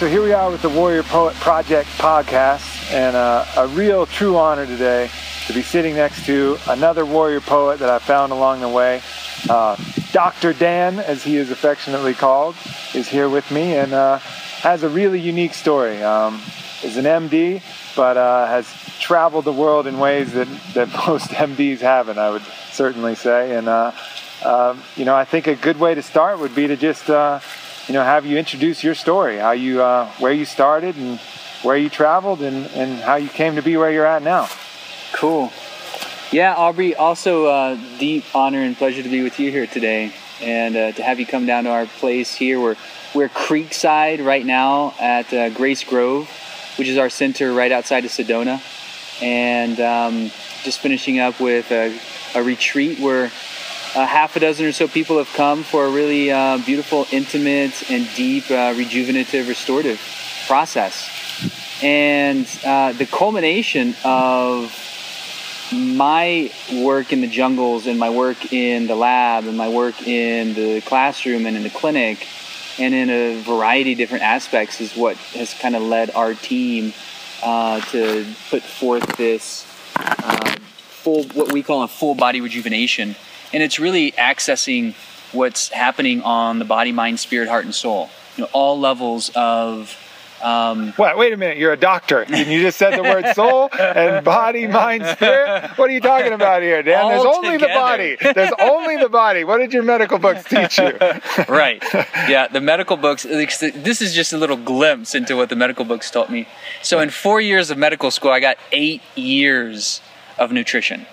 so here we are with the Warrior Poet Project podcast, and uh, a real true honor today to be sitting next to another warrior poet that I found along the way. Uh, Dr. Dan, as he is affectionately called, is here with me and uh, has a really unique story. Um, is an MD, but uh, has traveled the world in ways that, that most MDs haven't, I would certainly say. And, uh, um, you know, I think a good way to start would be to just uh, you know, have you introduce your story, how you, uh, where you started and where you traveled and, and how you came to be where you're at now. Cool. Yeah, Aubrey, also uh, deep honor and pleasure to be with you here today and uh, to have you come down to our place here. We're, we're Creekside right now at uh, Grace Grove, which is our center right outside of Sedona. And um, just finishing up with a, a retreat where a half a dozen or so people have come for a really uh, beautiful, intimate, and deep uh, rejuvenative, restorative process. And uh, the culmination of my work in the jungles and my work in the lab and my work in the classroom and in the clinic and in a variety of different aspects is what has kind of led our team uh, to put forth this uh, full, what we call a full body rejuvenation and it's really accessing what's happening on the body, mind, spirit, heart, and soul. You know, all levels of. Um, what? Wait a minute. You're a doctor. And you just said the word soul and body, mind, spirit. What are you talking about here, Dan? There's only the body. There's only the body. What did your medical books teach you? right. Yeah, the medical books. This is just a little glimpse into what the medical books taught me. So, in four years of medical school, I got eight years of nutrition.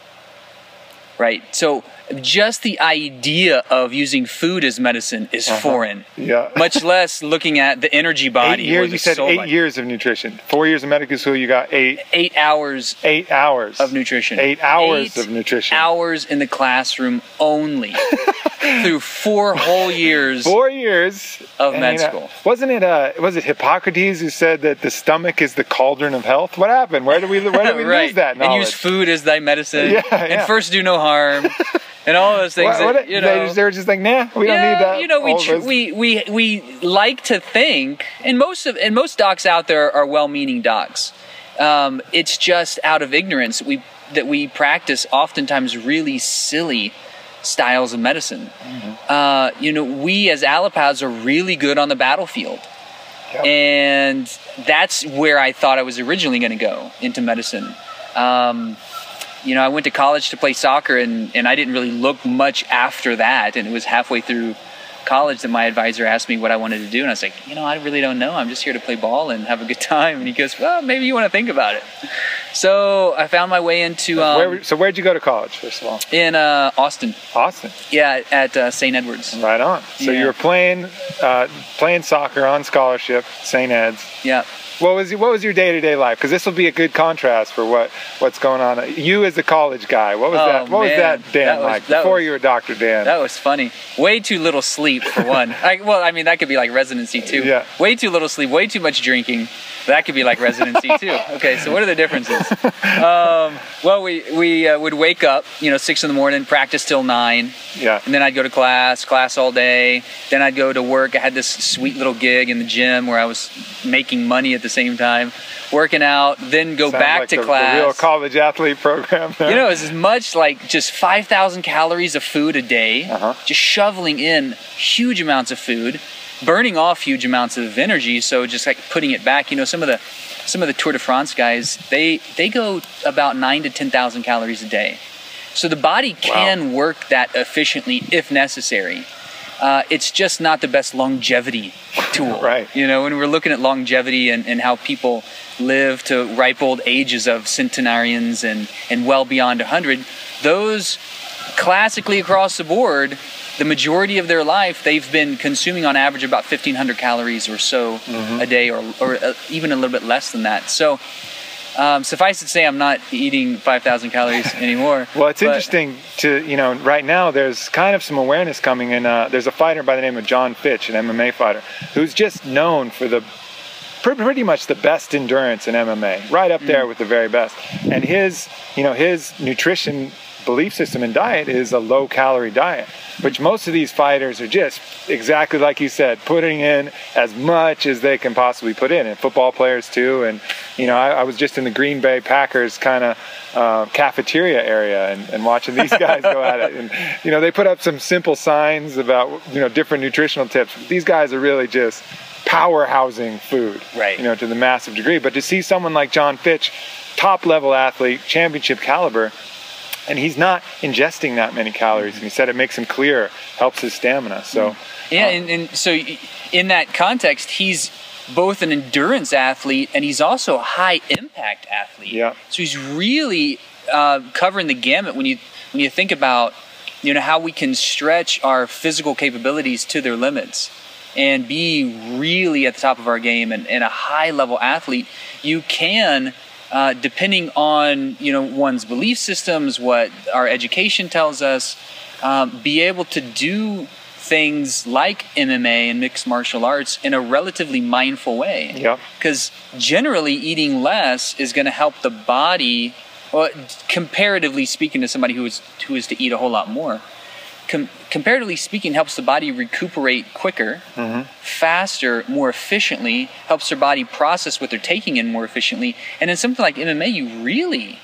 Right. So just the idea of using food as medicine is uh-huh. foreign. Yeah. much less looking at the energy body. Eight years. You said eight body. years of nutrition. Four years of medical school. You got eight. Eight hours. Eight hours of nutrition. Eight hours eight of nutrition. Hours in the classroom only. through four whole years. Four years of med school. wasn't it? Uh, was it Hippocrates who said that the stomach is the cauldron of health? What happened? Where did we? Where did we right. lose that knowledge? And use food as thy medicine. Yeah, yeah. And first do no harm. And all those things. What, that, you know, they, are just like, nah, we don't need that. You know, we, tr- we we we like to think, and most of and most docs out there are well-meaning docs. Um, it's just out of ignorance we that we practice oftentimes really silly styles of medicine. Mm-hmm. Uh, you know, we as allopaths are really good on the battlefield. Yep. And that's where I thought I was originally going to go into medicine. Um, you know, I went to college to play soccer and, and I didn't really look much after that. And it was halfway through college that my advisor asked me what I wanted to do. And I was like, you know, I really don't know. I'm just here to play ball and have a good time. And he goes, well, maybe you want to think about it. So I found my way into. Um, Where, so where'd you go to college, first of all? In uh, Austin. Austin. Yeah, at uh, St. Edwards. Right on. So yeah. you were playing uh, playing soccer on scholarship, St. Ed's. Yeah. What was what was your day to day life? Because this will be a good contrast for what what's going on. You as a college guy, what was oh, that? What man. was that Dan that was, like before was, you were Doctor Dan? That was funny. Way too little sleep for one. I, well, I mean that could be like residency too. Yeah. Way too little sleep. Way too much drinking. That could be like residency too. Okay, so what are the differences? Um, well, we we uh, would wake up, you know, six in the morning, practice till nine. Yeah. And then I'd go to class, class all day. Then I'd go to work. I had this sweet little gig in the gym where I was making money at the same time working out, then go Sounds back like to the, class. The real college athlete program. There. You know, it's as much like just 5,000 calories of food a day, uh-huh. just shoveling in huge amounts of food, burning off huge amounts of energy. So just like putting it back. You know, some of the some of the Tour de France guys, they they go about nine to 10,000 calories a day. So the body can wow. work that efficiently if necessary. Uh, it's just not the best longevity tool. right. You know, when we're looking at longevity and, and how people live to ripe old ages of centenarians and, and well beyond 100, those classically across the board, the majority of their life, they've been consuming on average about 1,500 calories or so mm-hmm. a day, or, or uh, even a little bit less than that. So, um, suffice it to say, I'm not eating 5,000 calories anymore. well, it's interesting to, you know, right now there's kind of some awareness coming in. Uh, there's a fighter by the name of Jon Fitch, an MMA fighter, who's just known for the pretty much the best endurance in MMA, right up there with the very best. And his, you know, his nutrition belief system and diet is a low calorie diet, which most of these fighters are just exactly like you said, putting in as much as they can possibly put in, and football players too. And you know, I, I was just in the Green Bay Packers kind of uh, cafeteria area and, and watching these guys go at it. And you know, they put up some simple signs about you know different nutritional tips. These guys are really just powerhousing food, Right. You know, to the massive degree. But to see someone like Jon Fitch, top level athlete, championship caliber, and he's not ingesting that many calories. And he said it makes him clear, helps his stamina. So, Yeah, uh, and, and so in that context, he's both an endurance athlete and he's also a high impact athlete. Yeah. So he's really uh, covering the gamut when you when you think about you know how we can stretch our physical capabilities to their limits and be really at the top of our game and, and a high level athlete. You can. Uh, depending on you know one's belief systems, what our education tells us, um, be able to do things like MMA and mixed martial arts in a relatively mindful way. Yeah. Because generally, eating less is going to help the body. Well, comparatively speaking, to somebody who is who is to eat a whole lot more, com- comparatively speaking, helps the body recuperate quicker, mm-hmm. faster, more efficiently. Helps their body process what they're taking in more efficiently. And in something like MMA, you really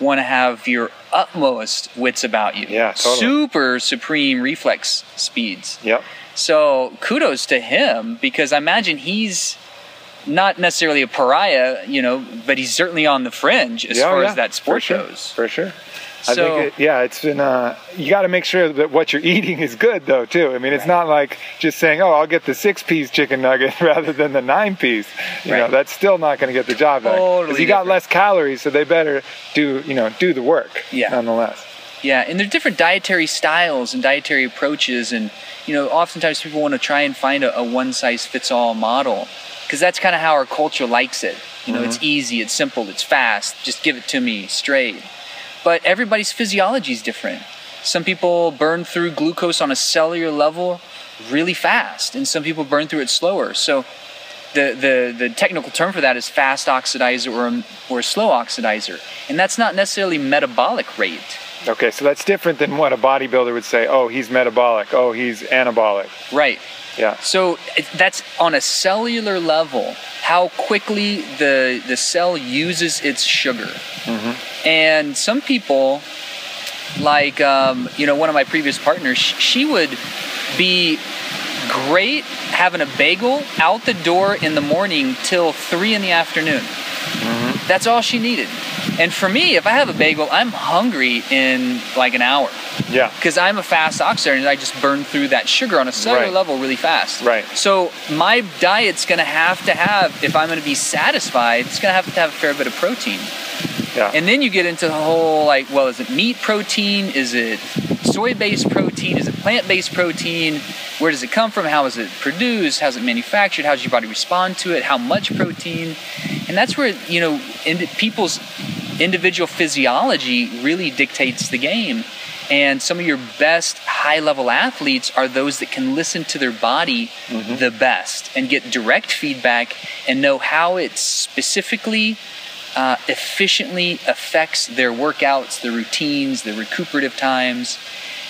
want to have your utmost wits about you. Yeah, totally. Super supreme reflex speeds. yep. So kudos to him because I imagine he's not necessarily a pariah, you know, but he's certainly on the fringe as Yeah, oh far yeah, as that sport for sure, goes. For sure. I So- think, it, yeah, it's been, uh, you got to make sure that what you're eating is good, though, too. I mean, it's Right. not like just saying, oh, I'll get the six piece chicken nugget rather than the nine piece. You know, that's still not going to get the job done. Totally you got less calories, so they better do, you know, do the work Yeah. nonetheless. Yeah, and there's different dietary styles and dietary approaches, and you know, oftentimes people want to try and find a, a one size fits all model because that's kind of how our culture likes it. You know, it's easy, it's simple, it's fast. Just give it to me straight. But everybody's physiology is different. Some people burn through glucose on a cellular level really fast, and some people burn through it slower. So the, the, the technical term for that is fast oxidizer or, or slow oxidizer. And that's not necessarily metabolic rate. Okay, so that's different than what a bodybuilder would say. Oh, he's metabolic. Oh, he's anabolic. Right. Yeah. So it, that's on a cellular level, how quickly the, the cell uses its sugar. And some people, like, um, you know, one of my previous partners, she would be great having a bagel out the door in the morning till three in the afternoon. That's all she needed. And for me, if I have a bagel, I'm hungry in like an hour Yeah. because I'm a fast oxer and I just burn through that sugar on a cellular Right. level really fast. Right. So my diet's going to have to have, if I'm going to be satisfied, it's going to have to have a fair bit of protein. Yeah. And then you get into the whole like, well, is it meat protein? Is it soy-based protein? Is it plant-based protein? Where does it come from? How is it produced? How's it manufactured? How does your body respond to it? How much protein? And that's where you know indi- people's individual physiology really dictates the game. And some of your best high-level athletes are those that can listen to their body mm-hmm. the best and get direct feedback and know how it specifically uh, efficiently affects their workouts, their routines, their recuperative times.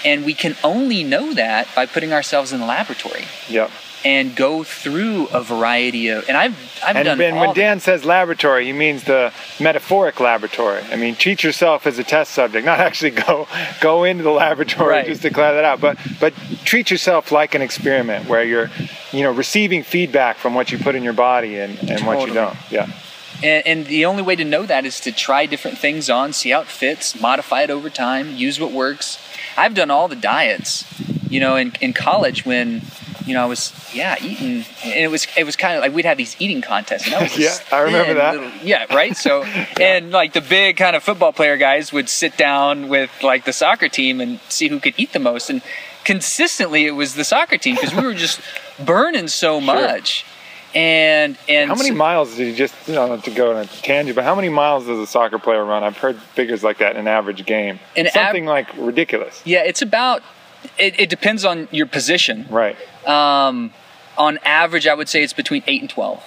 And we can only know that by putting ourselves in the laboratory Yep. and go through a variety of. And I've I've And, done and when Dan says laboratory, he means the metaphoric laboratory. I mean, treat yourself as a test subject, not actually go go into the laboratory Right. just to clear that out. But but treat yourself like an experiment where you're, you know, receiving feedback from what you put in your body and, and what you don't. Yeah. And, and the only way to know that is to try different things on, see how it fits, modify it over time, use what works. I've done all the diets, you know, in, in college when, you know, I was yeah eating, and it was it was kind of like we'd have these eating contests, and I was Yeah, I remember that. little- yeah, right. So and like the big kind of football player guys would sit down with like the soccer team and see who could eat the most, and consistently it was the soccer team because we were just burning so much. And and How many so- miles did you just, you know, not to go on a tangent, but how many miles does a soccer player run? I've heard figures like that in an average game. An Something like ridiculous. Yeah, it's about. It, it depends on your position. Right. Um, on average, I would say it's between eight and twelve.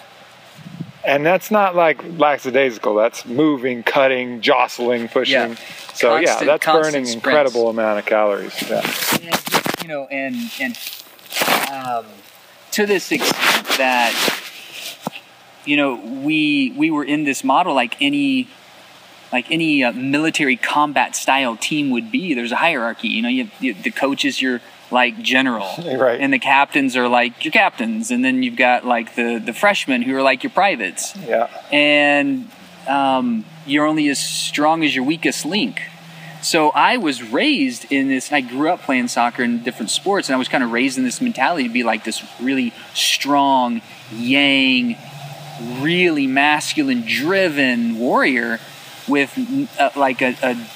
and that's not like lackadaisical. That's moving, cutting, jostling, pushing. Yeah. So yeah, that's burning sprints. incredible amount of calories. Yeah. And, you know, and and um, to this extent that you know we we were in this model like any like any uh, military combat style team would be. There's a hierarchy. You know, you, you the coach is your like general, Right. and the captains are like your captains, and then you've got like the the freshmen who are like your privates Yeah. and um, you're only as strong as your weakest link. So I was raised in this. And I grew up playing soccer and different sports, and I was kind of raised in this mentality to be like this really strong, yang, really masculine, driven warrior with uh, like a, a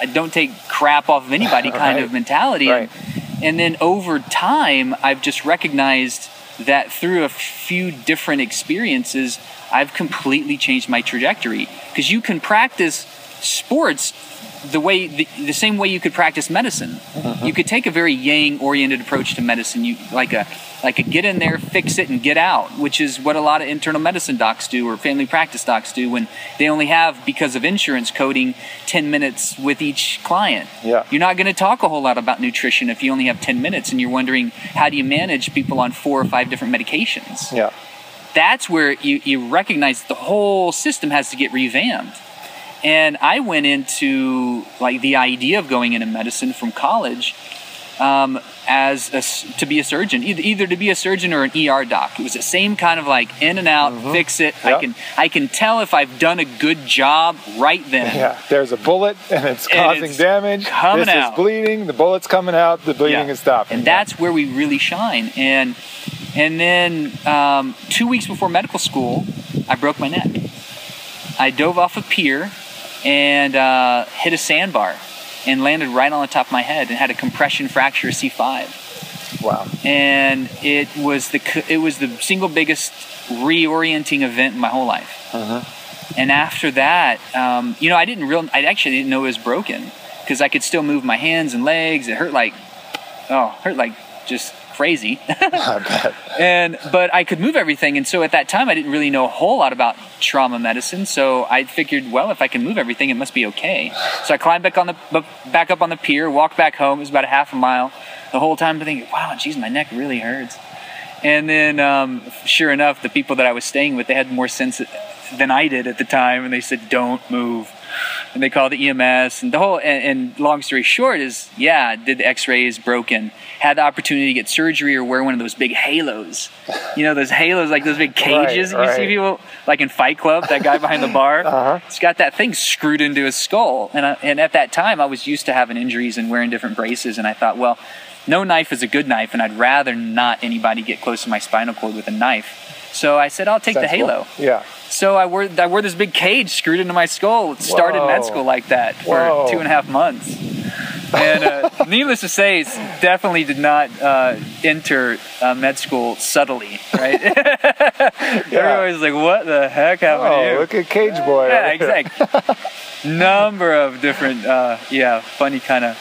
I don't take crap off of anybody kind Right. of mentality. Right. And then over time, I've just recognized that through a few different experiences, I've completely changed my trajectory. Because you can practice sports the way the, the same way you could practice medicine. Mm-hmm. You could take a very yang oriented approach to medicine. You like a like a get in there, fix it, and get out, which is what a lot of internal medicine docs do or family practice docs do when they only have because of insurance coding 10 minutes with each client. Yeah. You're not going to talk a whole lot about nutrition if you only have 10 minutes and you're wondering how do you manage people on four or five different medications Yeah. that's where you, you recognize the whole system has to get revamped. And I went into like the idea of going into medicine from college um, as a to be a surgeon, either, either to be a surgeon or an ER doc. It was the same kind of like in and out, fix it. I can I can tell if I've done a good job right then. Yeah. There's a bullet and it's And causing it's damage. coming this out. is bleeding. The bullet's coming out. The bleeding Yeah. is stopping. and that's where we really shine. And and then um, two weeks before medical school, I broke my neck. I dove off a pier and uh, hit a sandbar and landed right on the top of my head and had a compression fracture of C5. wow. And it was the it was the single biggest reorienting event in my whole life. Uh-huh. And after that, um, you know, I didn't real I actually didn't know it was broken because I could still move my hands and legs. It hurt like oh, hurt like just crazy. And but I could move everything, and so at that time I didn't really know a whole lot about trauma medicine. So I figured, well, if I can move everything, it must be okay. So I climbed back on the back up on the pier, walked back home. It was about a half a mile. The whole time I'm thinking, wow, geez, my neck really hurts. And then, um, sure enough, the people that I was staying with, they had more sense than I did at the time, and they said, "Don't move." And they called the EMS, and the whole. And, and long story short is, yeah, did the X-rays broken? Had the opportunity to get surgery or wear one of those big halos. You know those halos, like those big cages Right, you see people like in Fight Club. That guy behind the bar, Uh-huh. he's got that thing screwed into his skull. And I, and at that time, I was used to having injuries and wearing different braces, and I thought, well, no knife is a good knife, and I'd rather not anybody get close to my spinal cord with a knife. So I said, I'll take the halo. Yeah. So I wore I wore this big cage screwed into my skull. Started Whoa. med school like that for Whoa. two and a half months. And uh, needless to say, definitely did not uh, enter uh, med school subtly, right? Everybody's like, "What the heck happened to Oh, you?" look at Cage Boy. yeah, exactly. Number of different, uh, yeah, funny kind of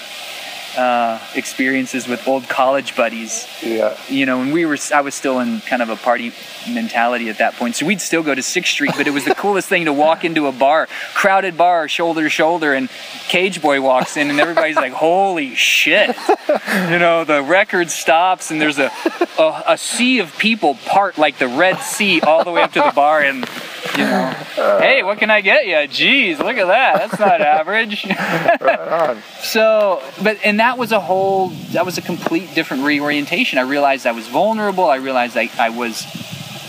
uh, experiences with old college buddies Yeah. you know, when we were, I was still in kind of a party mentality at that point. So we'd still go to Sixth Street, but it was the coolest thing to walk into a bar, crowded bar, shoulder to shoulder, and Cage Boy walks in, and everybody's like, "Holy shit!" You know, the record stops, and there's a, a a sea of people part like the Red Sea all the way up to the bar, and you know, hey, what can I get you? Jeez, look at that. That's not average. Right on. So, but and that was a whole that was a complete different reorientation. I realized I was vulnerable. I realized I, I was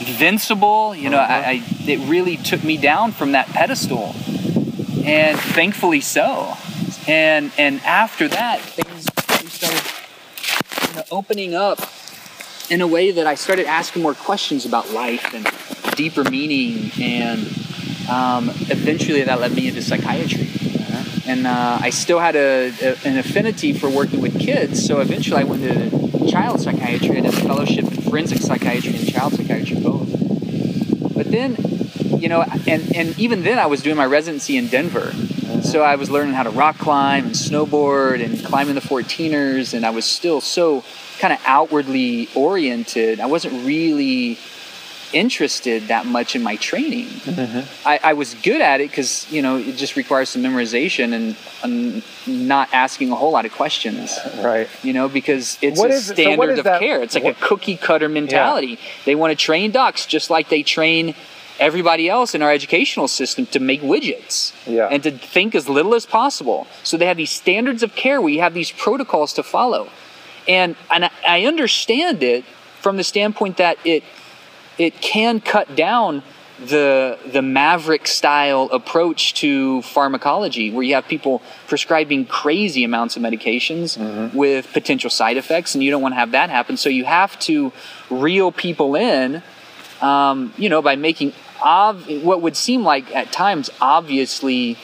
invincible. You know, I, I it really took me down from that pedestal, and thankfully so. And and after that, things things started you know, opening up in a way that I started asking more questions about life and deeper meaning, and um, eventually that led me into psychiatry and uh, I still had a, a, an affinity for working with kids. So eventually, I went to child psychiatry. I did a fellowship in forensic psychiatry and child psychiatry both. But then, you know, and and even then, I was doing my residency in Denver. So I was learning how to rock climb and snowboard and climbing the 14ers, and I was still so kind of outwardly oriented. I wasn't really interested that much in my training. Mm-hmm. I, I was good at it because you know it just requires some memorization and, and not asking a whole lot of questions. Right. You know, because it's What a is- so standard is of that- care. It's like what- a cookie cutter mentality. They want to train docs just like they train everybody else in our educational system to make widgets Yeah. and to think as little as possible. So they have these standards of care We have these protocols to follow. And and I, I understand it from the standpoint that it it can cut down the the maverick style approach to pharmacology where you have people prescribing crazy amounts of medications with potential side effects and you don't want to have that happen. So you have to reel people in um, you know by making ob- what would seem like at times obviously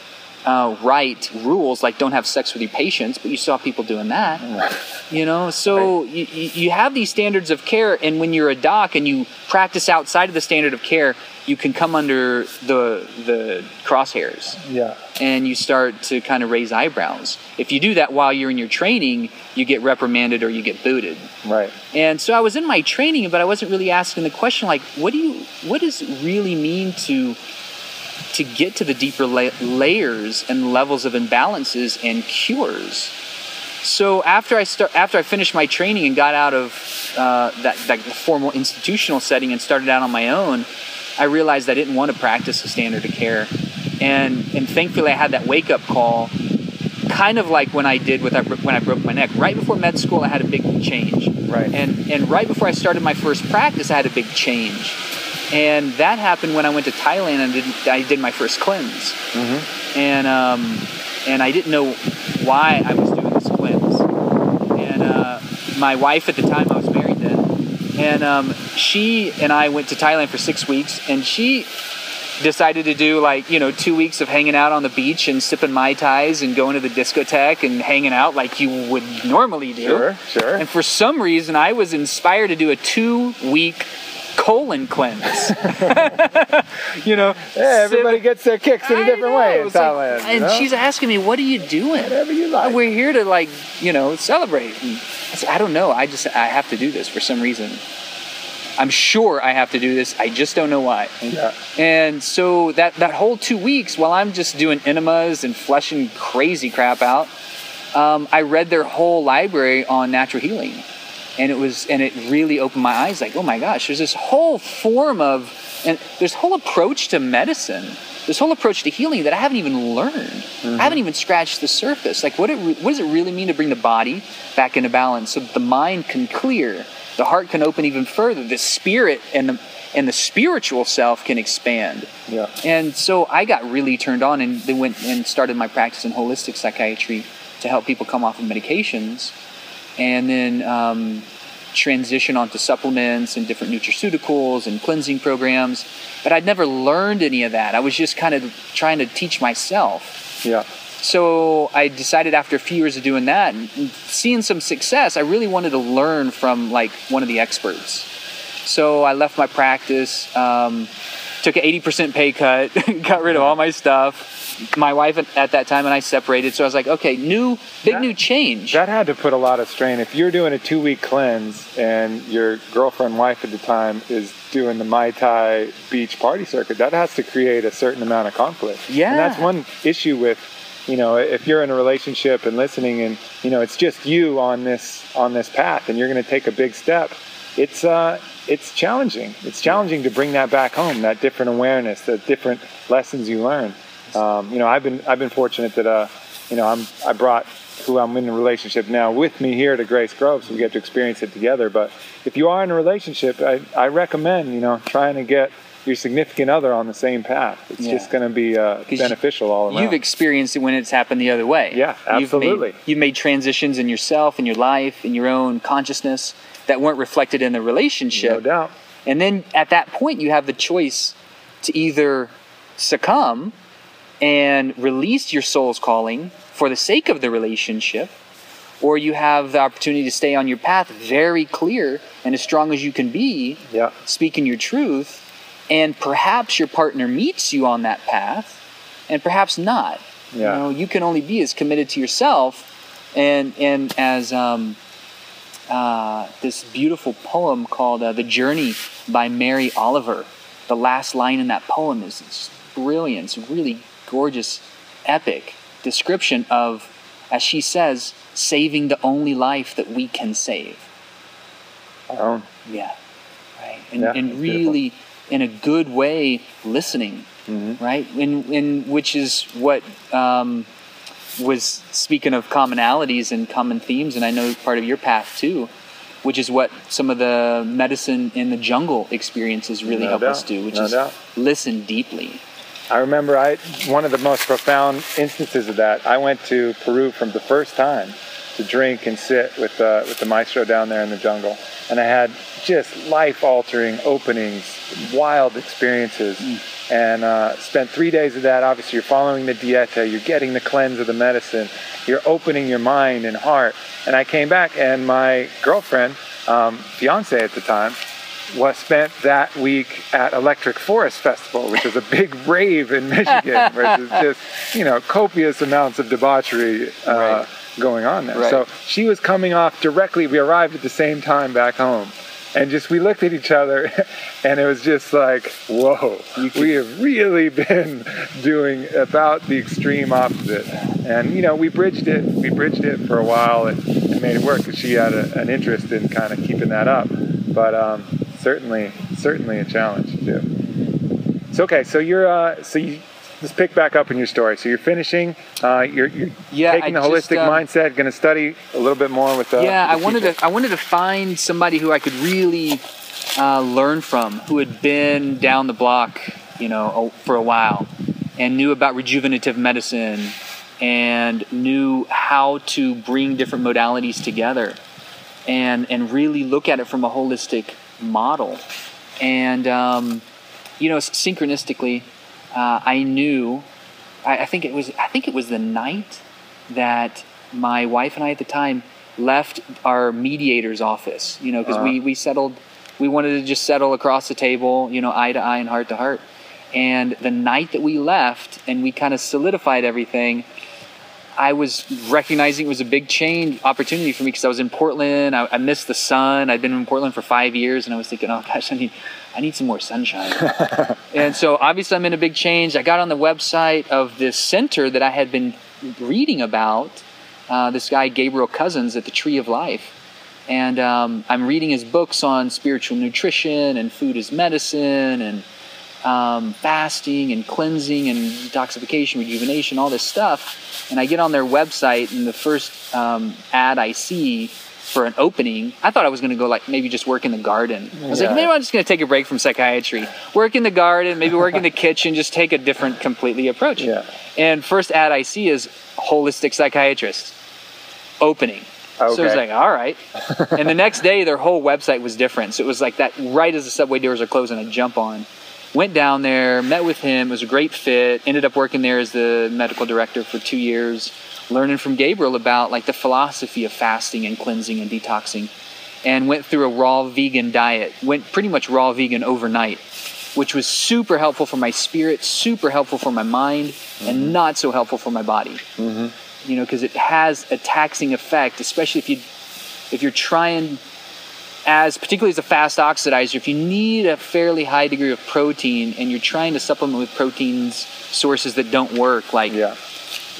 uh, right rules like don't have sex with your patients but you saw people doing that you know? So you, you you have these standards of care and when you're a doc and you practice outside of the standard of care you can come under the the crosshairs. Yeah. and you start to kind of raise eyebrows. If you do that while you're in your training you get reprimanded or you get booted. Right. and so I was in my training, but I wasn't really asking the question like, what do you, what does it really mean to, to get to the deeper la- layers and levels of imbalances and cures? So after I start, after I finished my training and got out of uh, that, that formal institutional setting and started out on my own, I realized I didn't want to practice the standard of care, and and thankfully I had that wake up call kind of like when I did with when I broke my neck. Right before med school, I had a big change. Right. And and right before I started my first practice, I had a big change. And that happened when I went to Thailand and did, I did my first cleanse. And um, and I didn't know why I was doing this cleanse. And uh, my wife at the time, I was married then, and um, she and I went to Thailand for six weeks, and she decided to do like you know two weeks of hanging out on the beach and sipping mai tais and going to the discotheque and hanging out like you would normally do. Sure. Sure. And for some reason, I was inspired to do a two week colon cleanse. you know, Yeah, everybody gets their kicks in a I different know, way in it's like- Thailand. you and know? she's asking me, "What are you doing?" whatever you like. We're here to like, you know, celebrate. And I said, I don't know. I just I have to do this for some reason. I'm sure I have to do this. I just don't know why. yeah. And so that that whole two weeks, while I'm just doing enemas and flushing crazy crap out, um, I read their whole library on natural healing, and it was and it really opened my eyes. Like, oh my gosh, there's this whole form of and there's whole approach to medicine, this whole approach to healing that I haven't even learned. I haven't mm-hmm. even scratched the surface. Like, what it what does it really mean to bring the body back into balance so that the mind can clear, the heart can open even further, the spirit and the and the spiritual self can expand. Yeah. And so I got really turned on and then went and started my practice in holistic psychiatry to help people come off of medications and then um, transition onto supplements and different nutraceuticals and cleansing programs. But I'd never learned any of that. I was just kind of trying to teach myself. Yeah. So I decided after a few years of doing that and seeing some success, I really wanted to learn from like one of the experts. So I left my practice, um, took an 80% pay cut, got rid of all my stuff. My wife at, at that time and I separated. So I was like, okay, new, big That- new change. That had to put a lot of strain. If you're doing a two week cleanse and your girlfriend, wife at the time is doing the Mai Tai beach party circuit, that has to create a certain amount of conflict. Yeah. And that's one issue with, you know, if you're in a relationship and listening and, you know, it's just you on this on this path and you're gonna take a big step, it's uh it's challenging. It's challenging to bring that back home, that different awareness, the different lessons you learn. Um, you know, I've been I've been fortunate that uh, you know, I'm I brought who I'm in a relationship now with me here to Grace Grove, so we get to experience it together. But if you are in a relationship, I, I recommend you know trying to get your significant other on the same path. It's Yeah. just going to be uh, beneficial all around. You've experienced it when it's happened the other way. Yeah, absolutely. You've made, you've made transitions in yourself, in your life, in your own consciousness that weren't reflected in the relationship. no doubt. And then at that point, you have the choice to either succumb and release your soul's calling for the sake of the relationship, or you have the opportunity to stay on your path very clear and as strong as you can be, Yeah. speaking your truth, and perhaps your partner meets you on that path, and perhaps not. Yeah. You know, you can only be as committed to yourself and and as um, uh, this beautiful poem called uh, "The Journey" by Mary Oliver. The last line in that poem is this brilliant, it's really gorgeous, epic description of, as she says, saving the only life that we can save. Our own. Yeah, right. And, Yeah, and really, in a good way, listening, Mhm. right? In, in which is what um, was speaking of commonalities and common themes, and I know part of your path too, which is what some of the medicine in the jungle experiences really No help us do, which no is doubt. listen deeply. I remember I one of the most profound instances of that. I went to Peru from the first time to drink and sit with uh, with the maestro down there in the jungle, and I had just life altering openings, wild experiences, and uh, spent three days of that. Obviously, you're following the dieta, you're getting the cleanse of the medicine, you're opening your mind and heart. And I came back, and my girlfriend, um, fiance at the time, was spent that week at Electric Forest Festival, which is a big rave in Michigan, where there's just you know copious amounts of debauchery uh, Right. going on there. Right. So she was coming off directly. We arrived at the same time back home, and just we looked at each other, and it was just like, whoa, we have really been doing about the extreme opposite. And you know, we bridged it. We bridged it for a while and, and made it work because she had a, an interest in kind of keeping that up. But um, certainly, certainly a challenge too. So okay, so you're uh, so you let's pick back up in your story. So you're finishing. Uh, you're, you're Yeah, taking I the just, holistic um, mindset. Going to study a little bit more with. Uh, yeah, I wanted people. to. I wanted to find somebody who I could really uh, learn from, who had been down the block, you know, for a while, and knew about rejuvenative medicine, and knew how to bring different modalities together, and and really look at it from a holistic model, and um, you know, synchronistically, uh, I knew. I, I think it was. I think it was the night that my wife and I at the time left our mediator's office. You know, because we Uh-huh. we settled. We wanted to just settle across the table. You know, eye to eye and heart to heart. And the night that we left, and we kind of solidified everything. I was recognizing it was a big change opportunity for me because I was in Portland. I, I missed the sun. I'd been in Portland for five years, and I was thinking, oh gosh, I need, I need some more sunshine. and so obviously I'm in a big change. I got on the website of this center that I had been reading about. Uh, this guy Gabriel Cousens at the Tree of Life, and um, I'm reading his books on spiritual nutrition and food as medicine and um, fasting and cleansing and detoxification, rejuvenation, all this stuff. And I get on their website, and the first um, ad I see for an opening, I thought I was going to go like maybe just work in the garden. I was Yeah. like, maybe I'm just going to take a break from psychiatry, work in the garden, maybe work in the kitchen, just take a different, completely approach. Yeah. And first ad I see is holistic psychiatrist opening. So I was like, all right. and the next day, their whole website was different. So it was like that right as the subway doors are closing, I jump on. Went down there, met with him. It was a great fit. Ended up working there as the medical director for two years, learning from Gabriel about like the philosophy of fasting and cleansing and detoxing. And went through a raw vegan diet. Went pretty much raw vegan overnight, which was super helpful for my spirit, super helpful for my mind, and mm-hmm. not so helpful for my body mm-hmm. you know, because it has a taxing effect, especially if you if you're trying as particularly as a fast oxidizer, if you need a fairly high degree of protein and you're trying to supplement with proteins sources that don't work, like Yeah.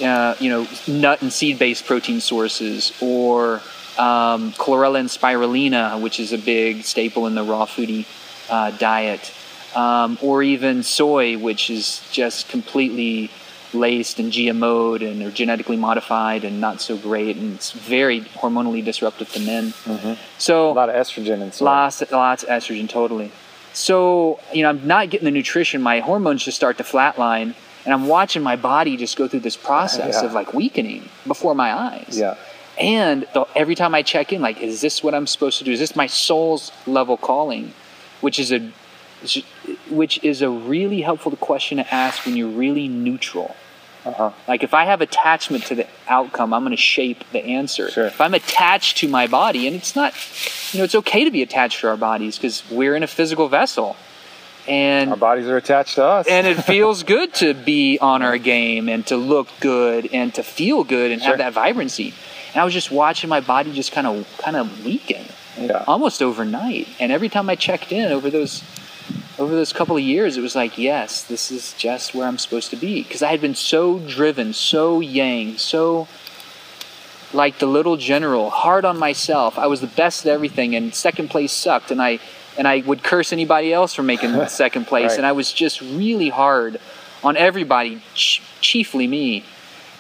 uh, you know, nut and seed based protein sources, or um, chlorella and spirulina, which is a big staple in the raw foodie uh, diet, um, or even soy, which is just completely laced and GMO'd and are genetically modified and not so great, and it's very hormonally disruptive to men. Mm-hmm. So A lot of estrogen and so. Lots, lots of estrogen, totally. So, you know, I'm not getting the nutrition. My hormones just start to flatline, and I'm watching my body just go through this process Yeah. of like weakening before my eyes. Yeah. And the, every time I check in, like, is this what I'm supposed to do? Is this my soul's level calling? Which is a, which is a really helpful question to ask when you're really neutral. Uh-huh. Like if I have attachment to the outcome, I'm going to shape the answer. Sure. If I'm attached to my body, and it's not, you know, it's okay to be attached to our bodies because we're in a physical vessel. and Our bodies are attached to us. and it feels good to be on our game and to look good and to feel good and Sure. have that vibrancy. And I was just watching my body just kind of kind of weaken yeah. almost overnight. And every time I checked in over those over those couple of years, it was like, yes, this is just where I'm supposed to be because I had been so driven, so yang, so like the little general, hard on myself. I was the best at everything, and second place sucked, and I and I would curse anybody else for making second place, Right. and I was just really hard on everybody, ch- chiefly me.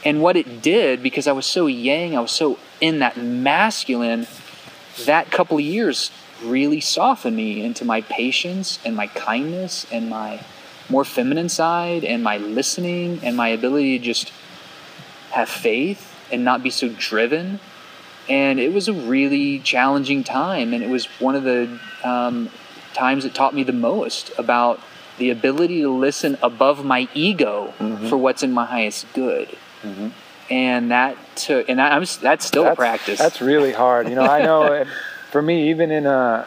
And what it did, because I was so yang, I was so in that masculine, that couple of years really soften me into my patience and my kindness and my more feminine side and my listening and my ability to just have faith and not be so driven. And it was a really challenging time, and it was one of the um, times that taught me the most about the ability to listen above my ego for what's in my highest good. And that took, and I'm that's still a practice. That's really hard. You know, I know it- for me, even in a,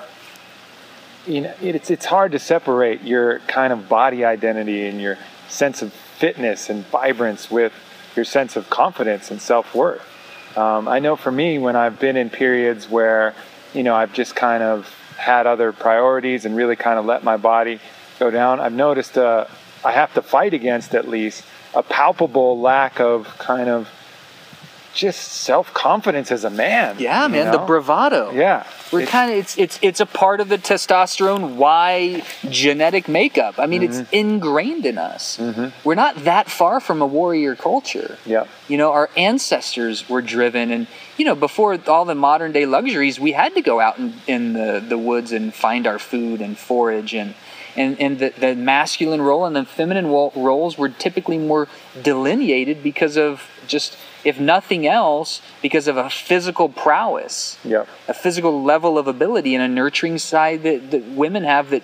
you know, it's it's hard to separate your kind of body identity and your sense of fitness and vibrance with your sense of confidence and self worth. Um, I know for me, when I've been in periods where, you know, I've just kind of had other priorities and really kind of let my body go down, I've noticed uh, I have to fight against at least a palpable lack of kind of just self confidence as a man. yeah, man, the bravado. Yeah. We're kind of it's it's it's a part of the testosterone Y genetic makeup. I mean, Mm-hmm. it's ingrained in us. We're not that far from a warrior culture. yeah. You know, our ancestors were driven, and you know, before all the modern day luxuries, we had to go out in, in the, the woods and find our food and forage, and and and the, the masculine role and the feminine roles were typically more delineated because of just, if nothing else, because of a physical prowess Yeah. a physical level of ability and a nurturing side that, that women have that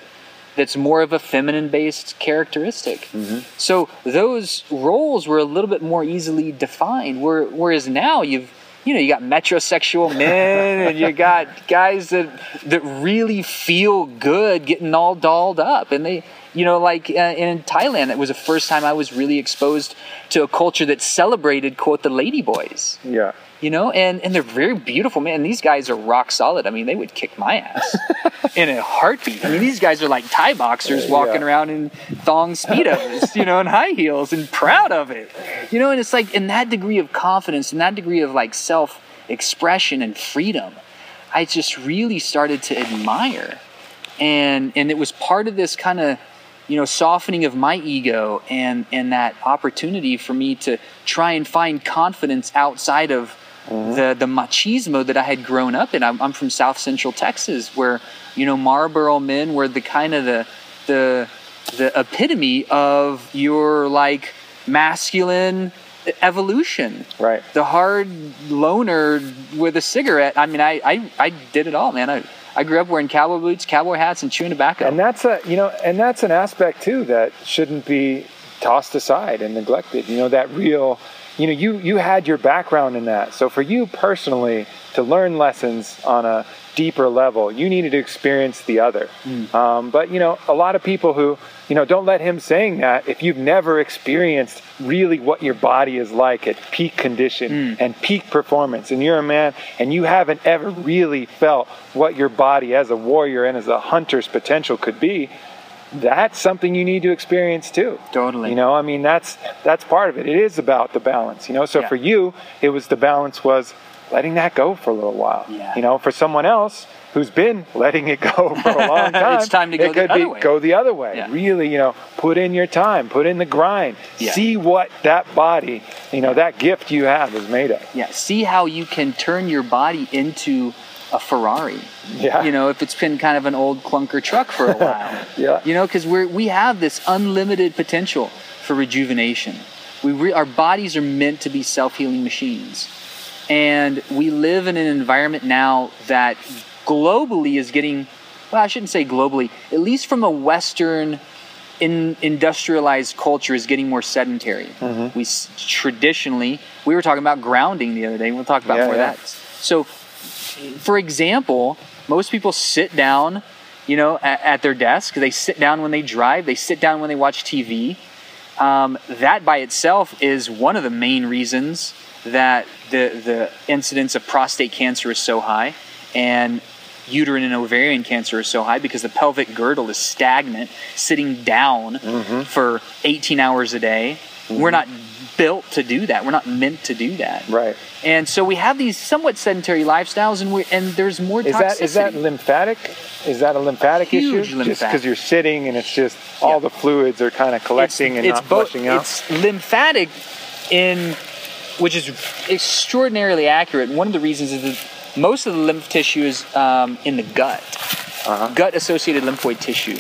that's more of a feminine based characteristic. Mm-hmm. So those roles were a little bit more easily defined. Whereas now you've you know you got metrosexual men and you got guys that that really feel good getting all dolled up and they you know like uh, in Thailand it was the first time I was really exposed to a culture that celebrated quote the lady boys. Yeah. you know and and they're very beautiful man these guys are rock solid. I mean they would kick my ass in a heartbeat. I mean these guys are like thai boxers walking Yeah. around in thong speedos you know and high heels and proud of it. You know and it's like in that degree of confidence and that degree of like self expression and freedom i just really started to admire. And and it was part of this kind of you know softening of my ego and and that opportunity for me to try and find confidence outside of mm-hmm. the the machismo that I had grown up in. I'm, I'm from South Central Texas, where you know Marlboro men were the kind of the the the epitome of your like masculine evolution Right. the hard loner with a cigarette. I mean, I, I, I did it all, man. I, I grew up wearing cowboy boots, cowboy hats, and chewing tobacco. And that's a you know, and that's an aspect too that shouldn't be tossed aside and neglected. You know, that real you know, you you had your background in that. So for you personally to learn lessons on a deeper level, you needed to experience the other. Um, but you know, a lot of people who you know don't let him saying that if you've never experienced really what your body is like at peak condition hmm. and peak performance, and you're a man and you haven't ever really felt what your body as a warrior and as a hunter's potential could be, that's something you need to experience too. Totally. You know, I mean that's that's part of it. It is about the balance, you know. So Yeah. for you, it was the balance was letting that go for a little while. Yeah. You know, for someone else who's been letting it go for a long time, It's time to go it the could other be way. go the other way. Yeah. Really, you know, put in your time, put in the grind. Yeah. See what that body, you know, that gift you have is made of. yeah, see how you can turn your body into a Ferrari. Yeah. You know, if it's been kind of an old clunker truck for a while. Yeah. You know, because we're we have this unlimited potential for rejuvenation. We re- our bodies are meant to be self healing machines, and we live in an environment now that globally is getting. Well, I shouldn't say globally. At least from a Western in industrialized culture is getting more sedentary. We traditionally we were talking about grounding the other day. We'll talk about Yeah, more yeah. of that. So, for example, most people sit down you know, at, at their desk. They sit down when they drive. They sit down when they watch TV. Um, that by itself is one of the main reasons that the the incidence of prostate cancer is so high, and uterine and ovarian cancer is so high because the pelvic girdle is stagnant, sitting down Mm-hmm. for 18 hours a day. We're not built to do that. We're not meant to do that. Right. And so we have these somewhat sedentary lifestyles, and we and there's more Is that is that lymphatic? Is that a lymphatic Huge issue? Just lymphatic. because you're sitting and it's just all Yeah. the fluids are kind of collecting and not both- flushing out. It's lymphatic in which is extraordinarily accurate. And one of the reasons is that most of the lymph tissue is um, in the gut, Uh-huh. gut associated lymphoid tissue.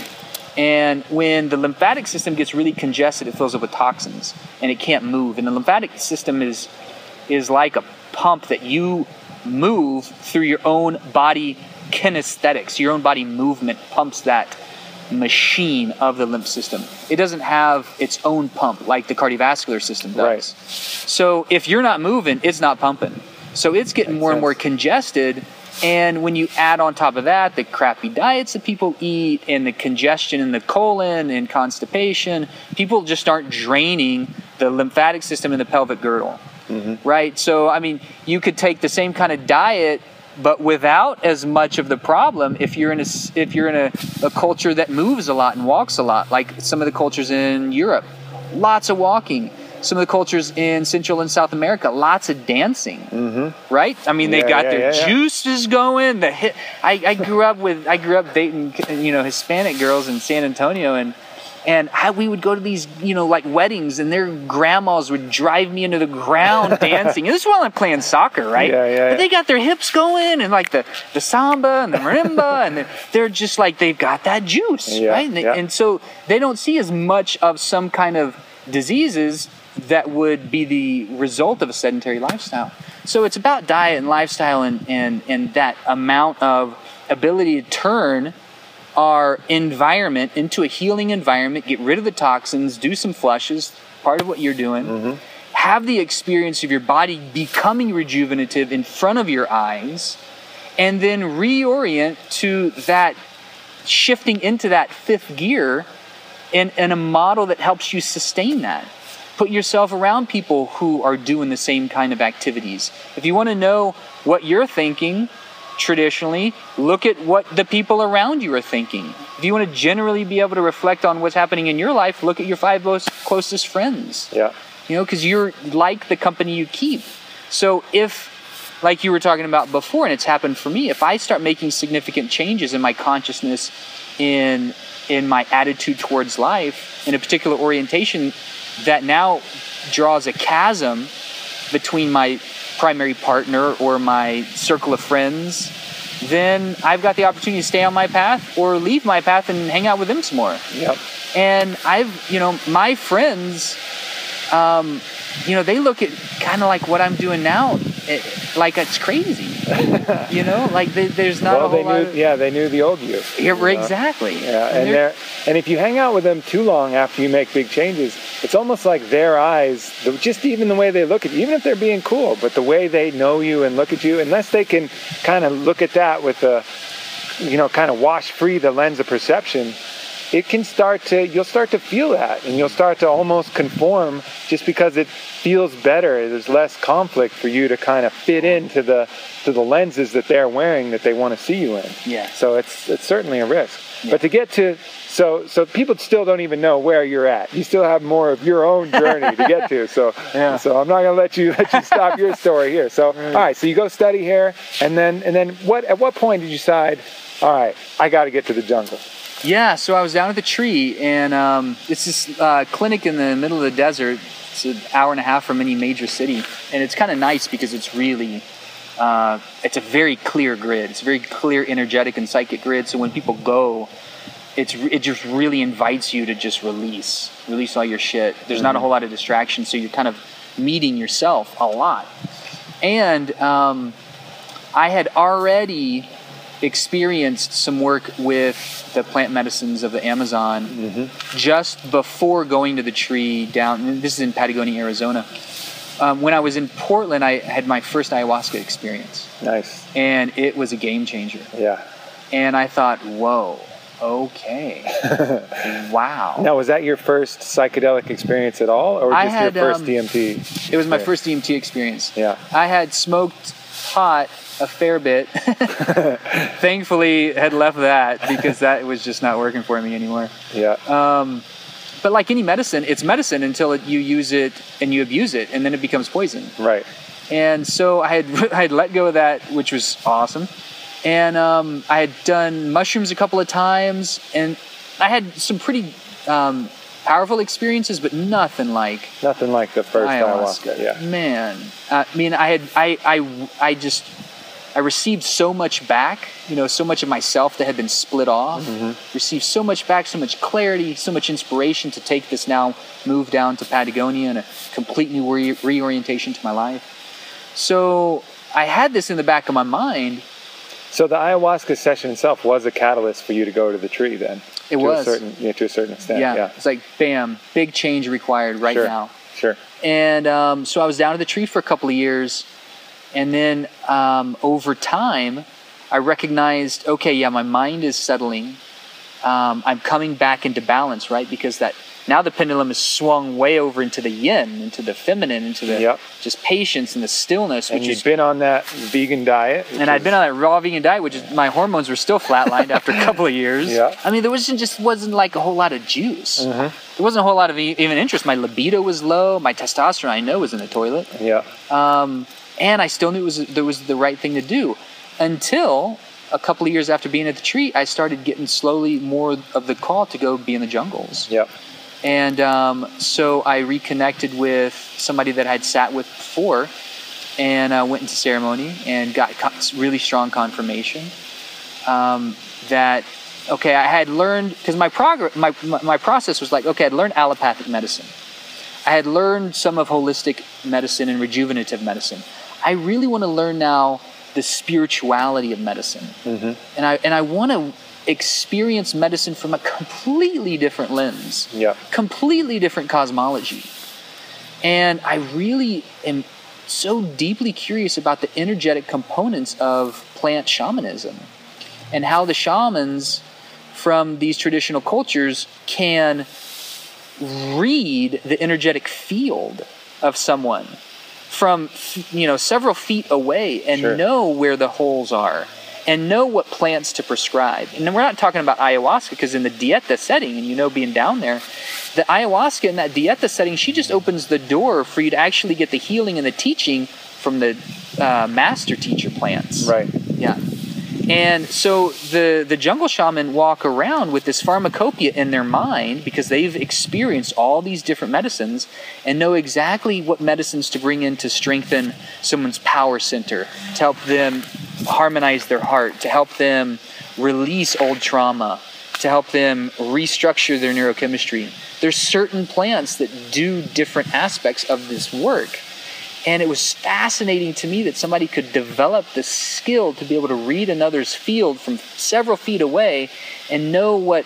And when the lymphatic system gets really congested, it fills up with toxins and it can't move. And the lymphatic system is is like a pump that you move through your own body kinesthetics. Your own body movement pumps that machine of the lymph system. It doesn't have its own pump like the cardiovascular system does. Right. So if you're not moving, it's not pumping. So it's getting Makes more and more congested. And when you add on top of that the crappy diets that people eat and the congestion in the colon and constipation, people just aren't draining the lymphatic system in the pelvic girdle. Mm-hmm. Right? So, I mean, you could take the same kind of diet but without as much of the problem if you're in a if you're in a, a culture that moves a lot and walks a lot like some of the cultures in Europe lots of walking some of the cultures in Central and South America lots of dancing mm-hmm. right I mean they Yeah, got yeah, their yeah. juices going the hit I, I grew up with I grew up dating you know Hispanic girls in San Antonio and and I, we would go to these, you know, like weddings, and their grandmas would drive me into the ground dancing. And this is while I'm playing soccer, right? Yeah, yeah, But they got their hips going, and like the, the samba and the marimba, and they're, they're just like they've got that juice, Yeah, right? And, they- yeah. and so they don't see as much of some kind of diseases that would be the result of a sedentary lifestyle. So it's about diet and lifestyle, and and and that amount of ability to turn our environment into a healing environment, get rid of the toxins, do some flushes, part of what you're doing. Mm-hmm. Have the experience of your body becoming rejuvenative in front of your eyes, and then reorient to that shifting into that fifth gear in, in a model that helps you sustain that. Put yourself around people who are doing the same kind of activities. If you want to know what you're thinking, traditionally, look at what the people around you are thinking. If you want to generally be able to reflect on what's happening in your life, look at your five most closest friends. Yeah. You know, because you're like the company you keep. So if, like you were talking about before, and it's happened for me, if I start making significant changes in my consciousness, in in my attitude towards life, in a particular orientation, that now draws a chasm between my primary partner or my circle of friends, then I've got the opportunity to stay on my path or leave my path and hang out with them some more. Yep. And I've, you know, my friends, um, you know, they look at kind of like what I'm doing now, it, like it's crazy. you know, like they, there's not well, they lot knew. of. Yeah, they knew the old you. Yeah, you know? exactly. Yeah, and they're- they're and if you hang out with them too long after you make big changes, it's almost like their eyes, just even the way they look at you, even if they're being cool, but the way they know you and look at you, unless they can kind of look at that with a, you know, kind of wash free the lens of perception, it can start to you'll start to feel that, and you'll start to almost conform just because it feels better. There's less conflict for you to kind of fit into the to the lenses that they're wearing that they want to see you in. Yeah. So it's it's certainly a risk. But to get to so so people still don't even know where you're at. You still have more of your own journey to get to. So Yeah. so I'm not gonna let you let you stop your story here. So all right, so you go study here, and then and then what at what point did you decide? All right, I got to get to the jungle. Yeah, so I was down at the tree, and um, it's this uh, clinic in the middle of the desert. It's an hour and a half from any major city, and it's kind of nice because it's really, uh, it's a very clear grid. It's a very clear, energetic, and psychic grid. So when people go, it's it just really invites you to just release, release all your shit. There's not a whole lot of distraction, so you're kind of meeting yourself a lot. And um, I had already experienced some work with the plant medicines of the Amazon just before going to the tree down. This is in Patagonia, Arizona. Um, when I was in Portland, I had my first ayahuasca experience, Nice. and it was a game changer. Yeah. And I thought, whoa, Okay. wow. Now, was that your first psychedelic experience at all, or just had, your first um, DMT? It was my first DMT experience. Yeah. I had smoked pot a fair bit. Thankfully, had left that because that was just not working for me anymore. Yeah. Um, but like any medicine, it's medicine until it, you use it and you abuse it, and then it becomes poison. right. And so I had I had let go of that, which was awesome. And um, I had done mushrooms a couple of times, and I had some pretty um, powerful experiences, but nothing like Nothing like the first ayahuasca. ayahuasca. Yeah. Man, uh, I mean, I had I I I just I received so much back. You know, so much of myself that had been split off. Received so much back, so much clarity, so much inspiration to take this now move down to Patagonia and a complete new re- reorientation to my life. So I had this in the back of my mind. So the ayahuasca session itself was a catalyst for you to go to the tree. Then It to was. a certain, yeah, to a certain extent. Yeah, Yeah. it's like bam, big change required right Sure. now. Sure. And um, so I was down at the tree for a couple of years. And then um, over time, I recognized okay, yeah, my mind is settling. Um, I'm coming back into balance, right? Because that now the pendulum is swung way over into the yin, into the feminine, into the Yep. just patience and the stillness, And which you've is. been on that vegan diet. and I'd been on that raw vegan diet, which is my hormones were still flatlined after a couple of years. Yeah. I mean, there wasn't just wasn't like a whole lot of juice. Mhm. There wasn't a whole lot of even interest. My libido was low. My testosterone, I know, was in the toilet. Yeah. Um, and I still knew it was there was the right thing to do until a couple of years after being at the tree, I started getting slowly more of the call to go be in the jungles. Yeah. And um, so I reconnected with somebody that I'd sat with before and uh, went into ceremony and got co- really strong confirmation um, that, okay, I had learned, because my, progr- my, my, my process was like, okay, I'd learned allopathic medicine. I had learned some of holistic medicine and rejuvenative medicine. I really want to learn now the spirituality of medicine. hmm And I, and I want to experience medicine from a completely different lens Yeah. completely different cosmology. And I really am so deeply curious about the energetic components of plant shamanism and how the shamans from these traditional cultures can read the energetic field of someone from you know several feet away and Sure. know where the holes are and know what plants to prescribe. And then we're not talking about ayahuasca because in the dieta setting, and you know being down there, the ayahuasca in that dieta setting, she just opens the door for you to actually get the healing and the teaching from the uh, master teacher plants. Right. Yeah. And so the the jungle shaman walk around with this pharmacopoeia in their mind because they've experienced all these different medicines and know exactly what medicines to bring in to strengthen someone's power center, to help them harmonize their heart, to help them release old trauma, to help them restructure their neurochemistry. There's certain plants that do different aspects of this work. And it was fascinating to me that somebody could develop the skill to be able to read another's field from several feet away and know what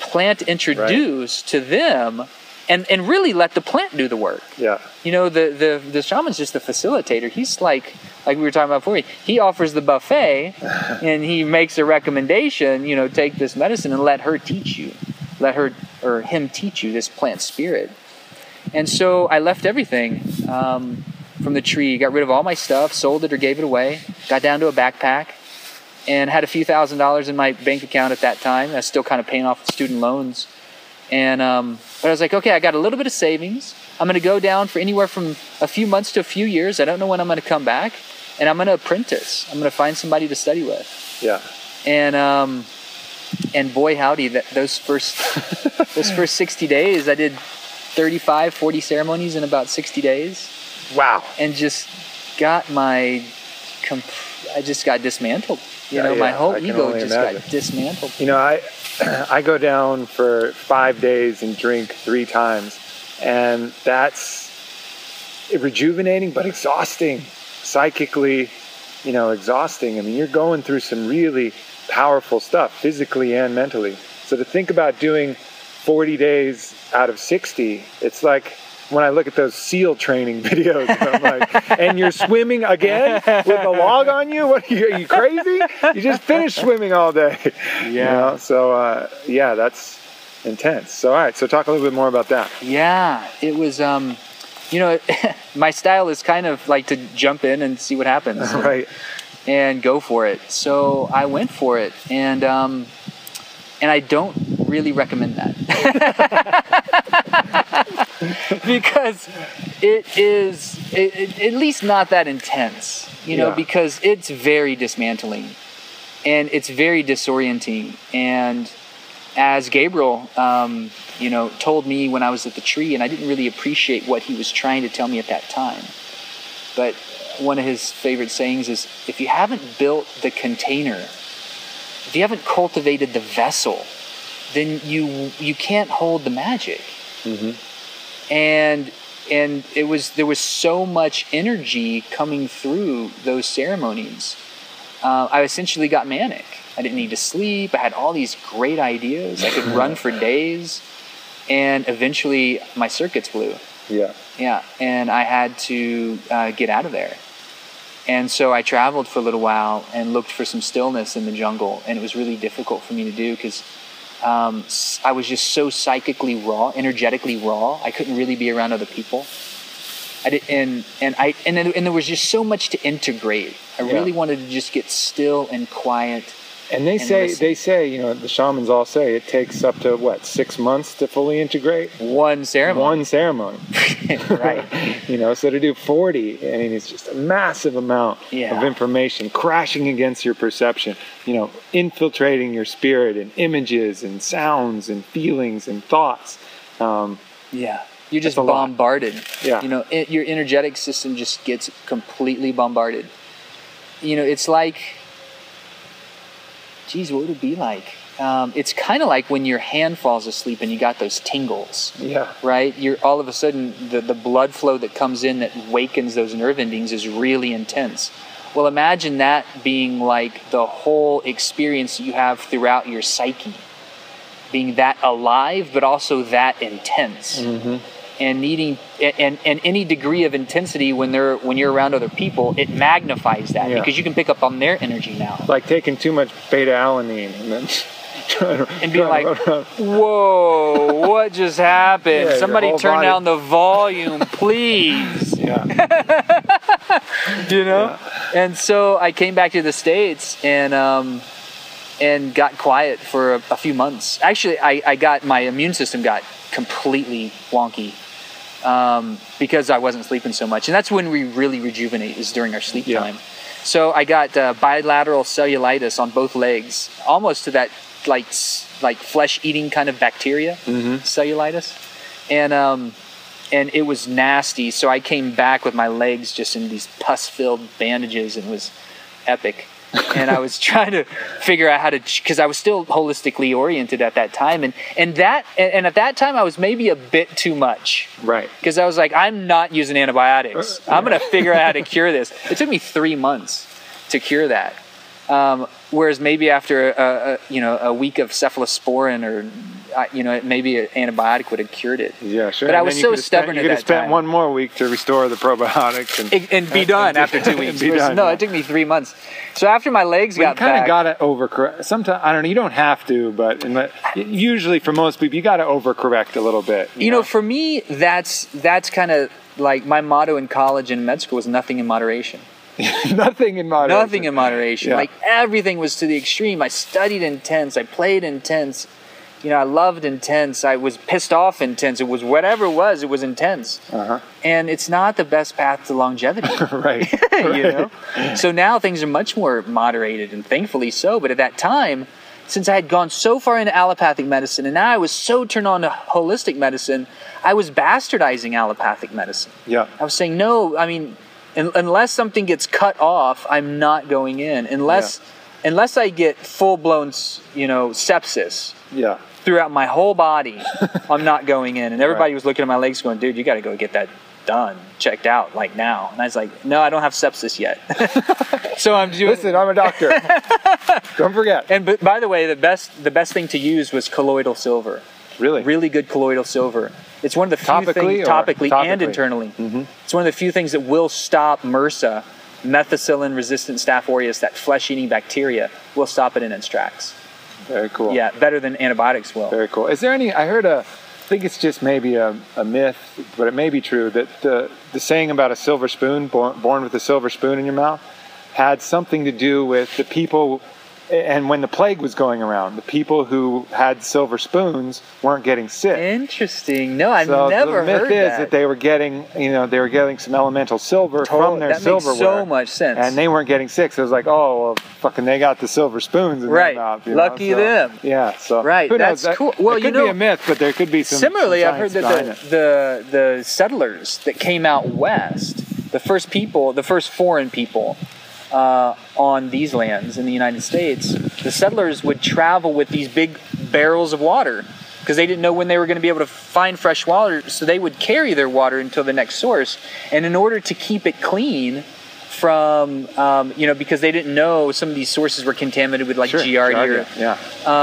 plant introduced introduce to them and, and really let the plant do the work. Yeah. You know, the, the, the shaman's just the facilitator. He's like, like we were talking about before, he offers the buffet and he makes a recommendation, you know, take this medicine and let her teach you. Let her or him teach you this plant spirit. And so I left everything um, from the tree, got rid of all my stuff, sold it or gave it away, got down to a backpack, and had a few thousand dollars in my bank account at that time. I was still kind of paying off student loans. And um, but I was like, okay, I got a little bit of savings. I'm going to go down for anywhere from a few months to a few years. I don't know when I'm going to come back, and I'm going to apprentice. I'm going to find somebody to study with. Yeah. And um, and boy howdy, that those first those first 60 days, I did 35, 40 ceremonies in about 60 days, Wow. and just got my, comp- I just got dismantled. You Yeah, know, my whole ego just imagine. got dismantled. You know, I I go down for five days and drink three times, and that's rejuvenating but exhausting, psychically, you know, exhausting. I mean, you're going through some really powerful stuff, physically and mentally. So to think about doing 40 days out of 60, it's like when I look at those SEAL training videos. I'm like, and you're swimming again with a log on you? What are you, are you crazy? You just finished swimming all day. You Yeah. know? So uh, yeah, that's intense. So all right, so talk a little bit more about that. Yeah, it was. Um, you know, my style is kind of like to jump in and see what happens, Right. and go for it. So I went for it, and um, and I don't really recommend that because it is it, it- at least not that intense. You know, Yeah. because it's very dismantling, and it's very disorienting, and as Gabriel, um, you know, told me when I was at the tree, and I didn't really appreciate what he was trying to tell me at that time. But one of his favorite sayings is, "If you haven't built the container, if you haven't cultivated the vessel, then you you can't hold the magic." And and it was there was so much energy coming through those ceremonies. Uh, I essentially got manic. I didn't need to sleep. I had all these great ideas. I could run for days, and eventually my circuits blew. Yeah. Yeah, and I had to uh, get out of there. And so I traveled for a little while and looked for some stillness in the jungle, and it was really difficult for me to do because um, I was just so psychically raw, energetically raw. I couldn't really be around other people. I did, and and I and, then, and there was just so much to integrate. I Yeah. really wanted to just get still and quiet. And they And say they say you know the shamans all say it takes up to what six months to fully integrate One ceremony, one ceremony. right? you know, so to do 40, I mean, it's just a massive amount Yeah. of information crashing against your perception, you know, infiltrating your spirit and images and sounds and feelings and thoughts. Um, Yeah. You're just a lot. bombarded. Yeah. You know, it, your energetic system just gets completely bombarded. You know, it's like, geez, what would it be like? Um, it's kind of like when your hand falls asleep and you got those tingles, yeah. right? You're all of a sudden the, the blood flow that comes in that wakens those nerve endings is really intense. Well, imagine that being like the whole experience you have throughout your psyche, being that alive, but also that intense hmm and needing and, and any degree of intensity when they're when you're around other people it magnifies that Yeah. because you can pick up on their energy now. Like taking too much beta alanine and then trying to, and being trying like to run around. whoa what just happened? Yeah, somebody turn body- down the volume please. Yeah. you know? And so i came back to the states and um and got quiet for a, a few months. Actually I, I got my immune system got completely wonky um, because i wasn't sleeping so much. And that's when we really rejuvenate is during our sleep Yeah. time. So i got uh, bilateral cellulitis on both legs almost to that like like flesh eating kind of bacteria Mhm. cellulitis. And um and it was nasty. So i came back with my legs just in these pus filled bandages and it was epic and i was trying to figure out how to because i was still holistically oriented at that time. And and that and, and at that time i was maybe a bit too much. Right. because i was like i'm not using antibiotics. I'm going to figure out how to cure this. It took me three months to cure that. Um, whereas maybe after a, a you know a week of cephalosporin or uh, you know maybe an antibiotic would have cured it Yeah, sure. But I was so stubborn Spent, at you could have spent time. one more week to restore the probiotics and. and, and be done and after two weeks. Whereas- done, no, yeah. it took me three months. So after my legs Well, you got kind of got to overcorrect. Sometimes I don't know. You don't have to, but in the, usually for most people, you got to overcorrect a little bit. you know, for me, that's that's kind of like my motto in college and med school was nothing in moderation. nothing in moderation. Nothing in moderation. Yeah. Like everything was to the extreme. I studied intense. I played intense. You know, I loved intense. I was pissed off intense. It was whatever it was. It was intense. Uh-huh. And it's not the best path to longevity. right. you know so now things are much more moderated and thankfully so but at that time since i had gone so far into allopathic medicine and now i was so turned on to holistic medicine i was bastardizing allopathic medicine Yeah. i was saying no i mean un- unless something gets cut off i'm not going in. Unless unless i get full-blown you know sepsis Yeah. throughout my whole body i'm not going in. And everybody was looking at my legs going dude you got to go get that done checked out like now. And i was like no i don't have sepsis yet. So i'm doing Listen, I'm a doctor. don't forget. and but by the way the best the best thing to use was colloidal silver Really? Really good colloidal silver. It's one of the few Topically things or- topically, and internally. Mm-hmm. It's one of the few things that will stop MRSA, methicillin-resistant Staph aureus, that flesh-eating bacteria, will stop it in its tracks. Very cool. Yeah, better than antibiotics will. Very cool. Is there any? I heard a. I think it's just maybe a, a myth, but it may be true that the the saying about a silver spoon, born, born with a silver spoon in your mouth, had something to do with the people. And when the plague was going around, the people who had silver spoons weren't getting sick. Interesting. No, I've so never the myth heard is that. that. they were getting, you know, they were getting some elemental silver from their that silverware, makes so much sense. and they weren't getting sick. So it was like, oh, well, fucking, they got the silver spoons Right. mouth. Lucky so- them. Yeah. So Right, who that's knows? That- cool. Well, it you could be a myth, but there could be some. Similarly, some I've heard that the, the the settlers that came out west, the first people, the first foreign people uh, on these lands in the United States, the settlers would travel with these big barrels of water because they didn't know when they were going to be able to find fresh water. So they would carry their water until the next source, and in order to keep it clean. From um, you know because they didn't know some of these sources were contaminated with like Sure, giardia, Giardia, Yeah.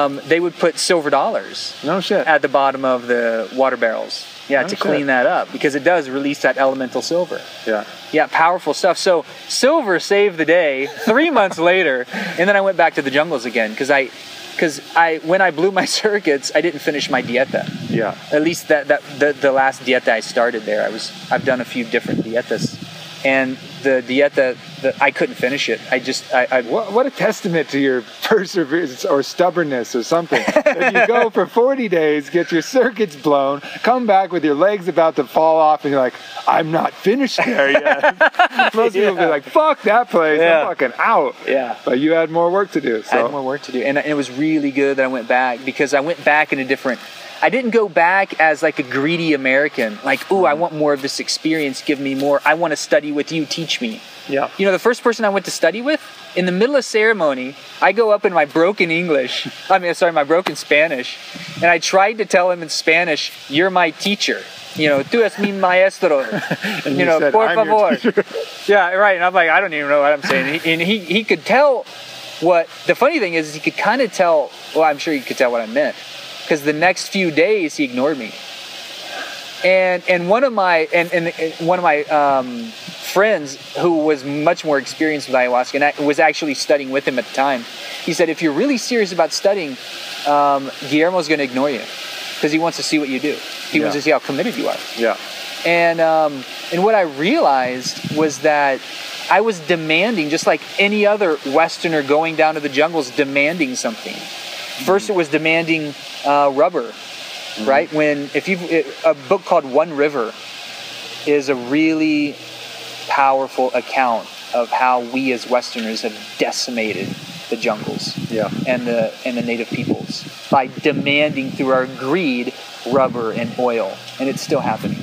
um, they would put silver dollars No shit. at the bottom of the water barrels. Yeah, No to oh, shit. clean that up because it does release that elemental silver. yeah. Yeah, powerful stuff. So silver saved the day. Three months later, and then I went back to the jungles again because I, because I when I blew my circuits, I didn't finish my dieta. Yeah. At least that that the, the last dieta I started there, I was I've done a few different dietas, and the dieta that I couldn't finish it. I just I, I What, what a testament to your perseverance or stubbornness or something. if you go for 40 days, get your circuits blown, come back with your legs about to fall off, and you're like, I'm not finished there yet. Most people would be like, fuck that place, Yeah. I'm fucking out. yeah. But you had more work to do. So. I had more work to do, and it was really good that I went back because I went back in a different. I didn't go back as like a greedy American, like, "Ooh, I mm. want more of this experience. Give me more. I want to study with you. Teach me." yeah. You know, the first person I went to study with, in the middle of ceremony, I go up in my broken English. I mean, sorry, my broken Spanish, and I tried to tell him in Spanish, "You're my teacher." You know, tú es mi maestro. You know, said, por "I'm favor. Yeah, right. And I'm like, I don't even know what I'm saying. And he, he could tell what the funny thing is, he could kind of tell. Well, I'm sure he could tell what I meant because the next few days he ignored me. And and one of my and, and, one of my um, friends who was much more experienced with ayahuasca and I was actually studying with him at the time. He said, if you're really serious about studying, um, Guillermo's going to ignore you because he wants to see what you do. He wants to see how committed you are. Yeah. And um, and what I realized was that I was demanding, just like any other Westerner going down to the jungles, demanding something. First, it was demanding uh, rubber, right? When if you a book called One River is a really powerful account of how we as Westerners have decimated the jungles Yeah. and the and the native peoples by demanding through our greed rubber and oil and it's still happening.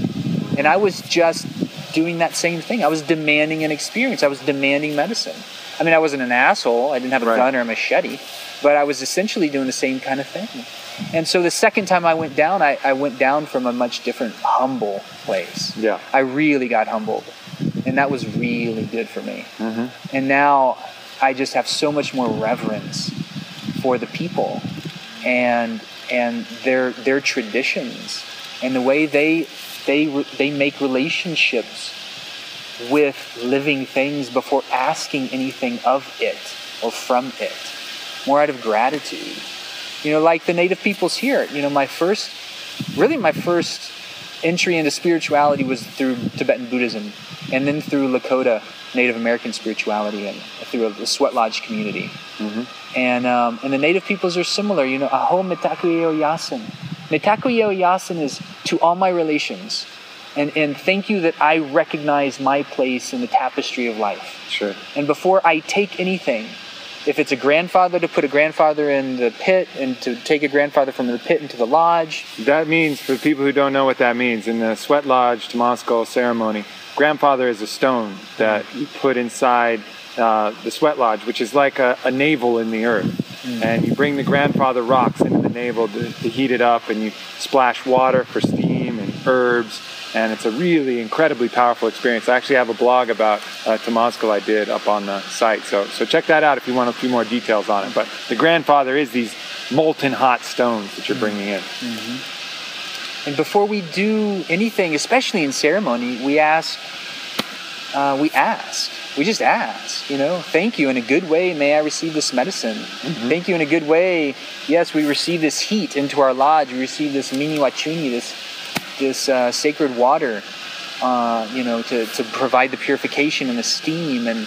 And i was just doing that same thing. I was demanding an experience. I was demanding medicine i mean i wasn't an asshole. I didn't have a Right. gun or a machete but i was essentially doing the same kind of thing. And so the second time i went down i, I went down from a much different humble place. Yeah. i really got humbled and that was really good for me. Hmm and now I just have so much more reverence for the people and and their their traditions and the way they they they make relationships with living things before asking anything of it or from it more out of gratitude you know like the native peoples here you know my first really my first entry into spirituality was through Tibetan Buddhism and then through Lakota Native American spirituality and through a, sweat lodge community. And um, and the native peoples are similar. You know, aho mitakuye oyasin. Mitakuye oyasin is to all my relations. And, and thank you that I recognize my place in the tapestry of life. Sure. And before I take anything, if it's a grandfather to put a grandfather in the pit and to take a grandfather from the pit into the lodge, That means, for people who don't know what that means, in the Sweat Lodge Tomasko ceremony, grandfather is a stone that you put inside uh, the Sweat Lodge, which is like a, a navel in the earth. And you bring the grandfather rocks into the navel to, to heat it up, and you splash water for steam herbs. And it's a really incredibly powerful experience. I actually have a blog about uh, Tomasko I did up on the site. So, so check that out if you want a few more details on it. But the grandfather is these molten hot stones that you're bringing in. And before we do anything, especially in ceremony, we ask, uh, we ask, we just ask, you know, thank you in a good way. May I receive this medicine? Thank you in a good way. Yes, we receive this heat into our lodge. We receive this mini wachuni, this this uh, sacred water, uh, you know, to, to provide the purification and the steam and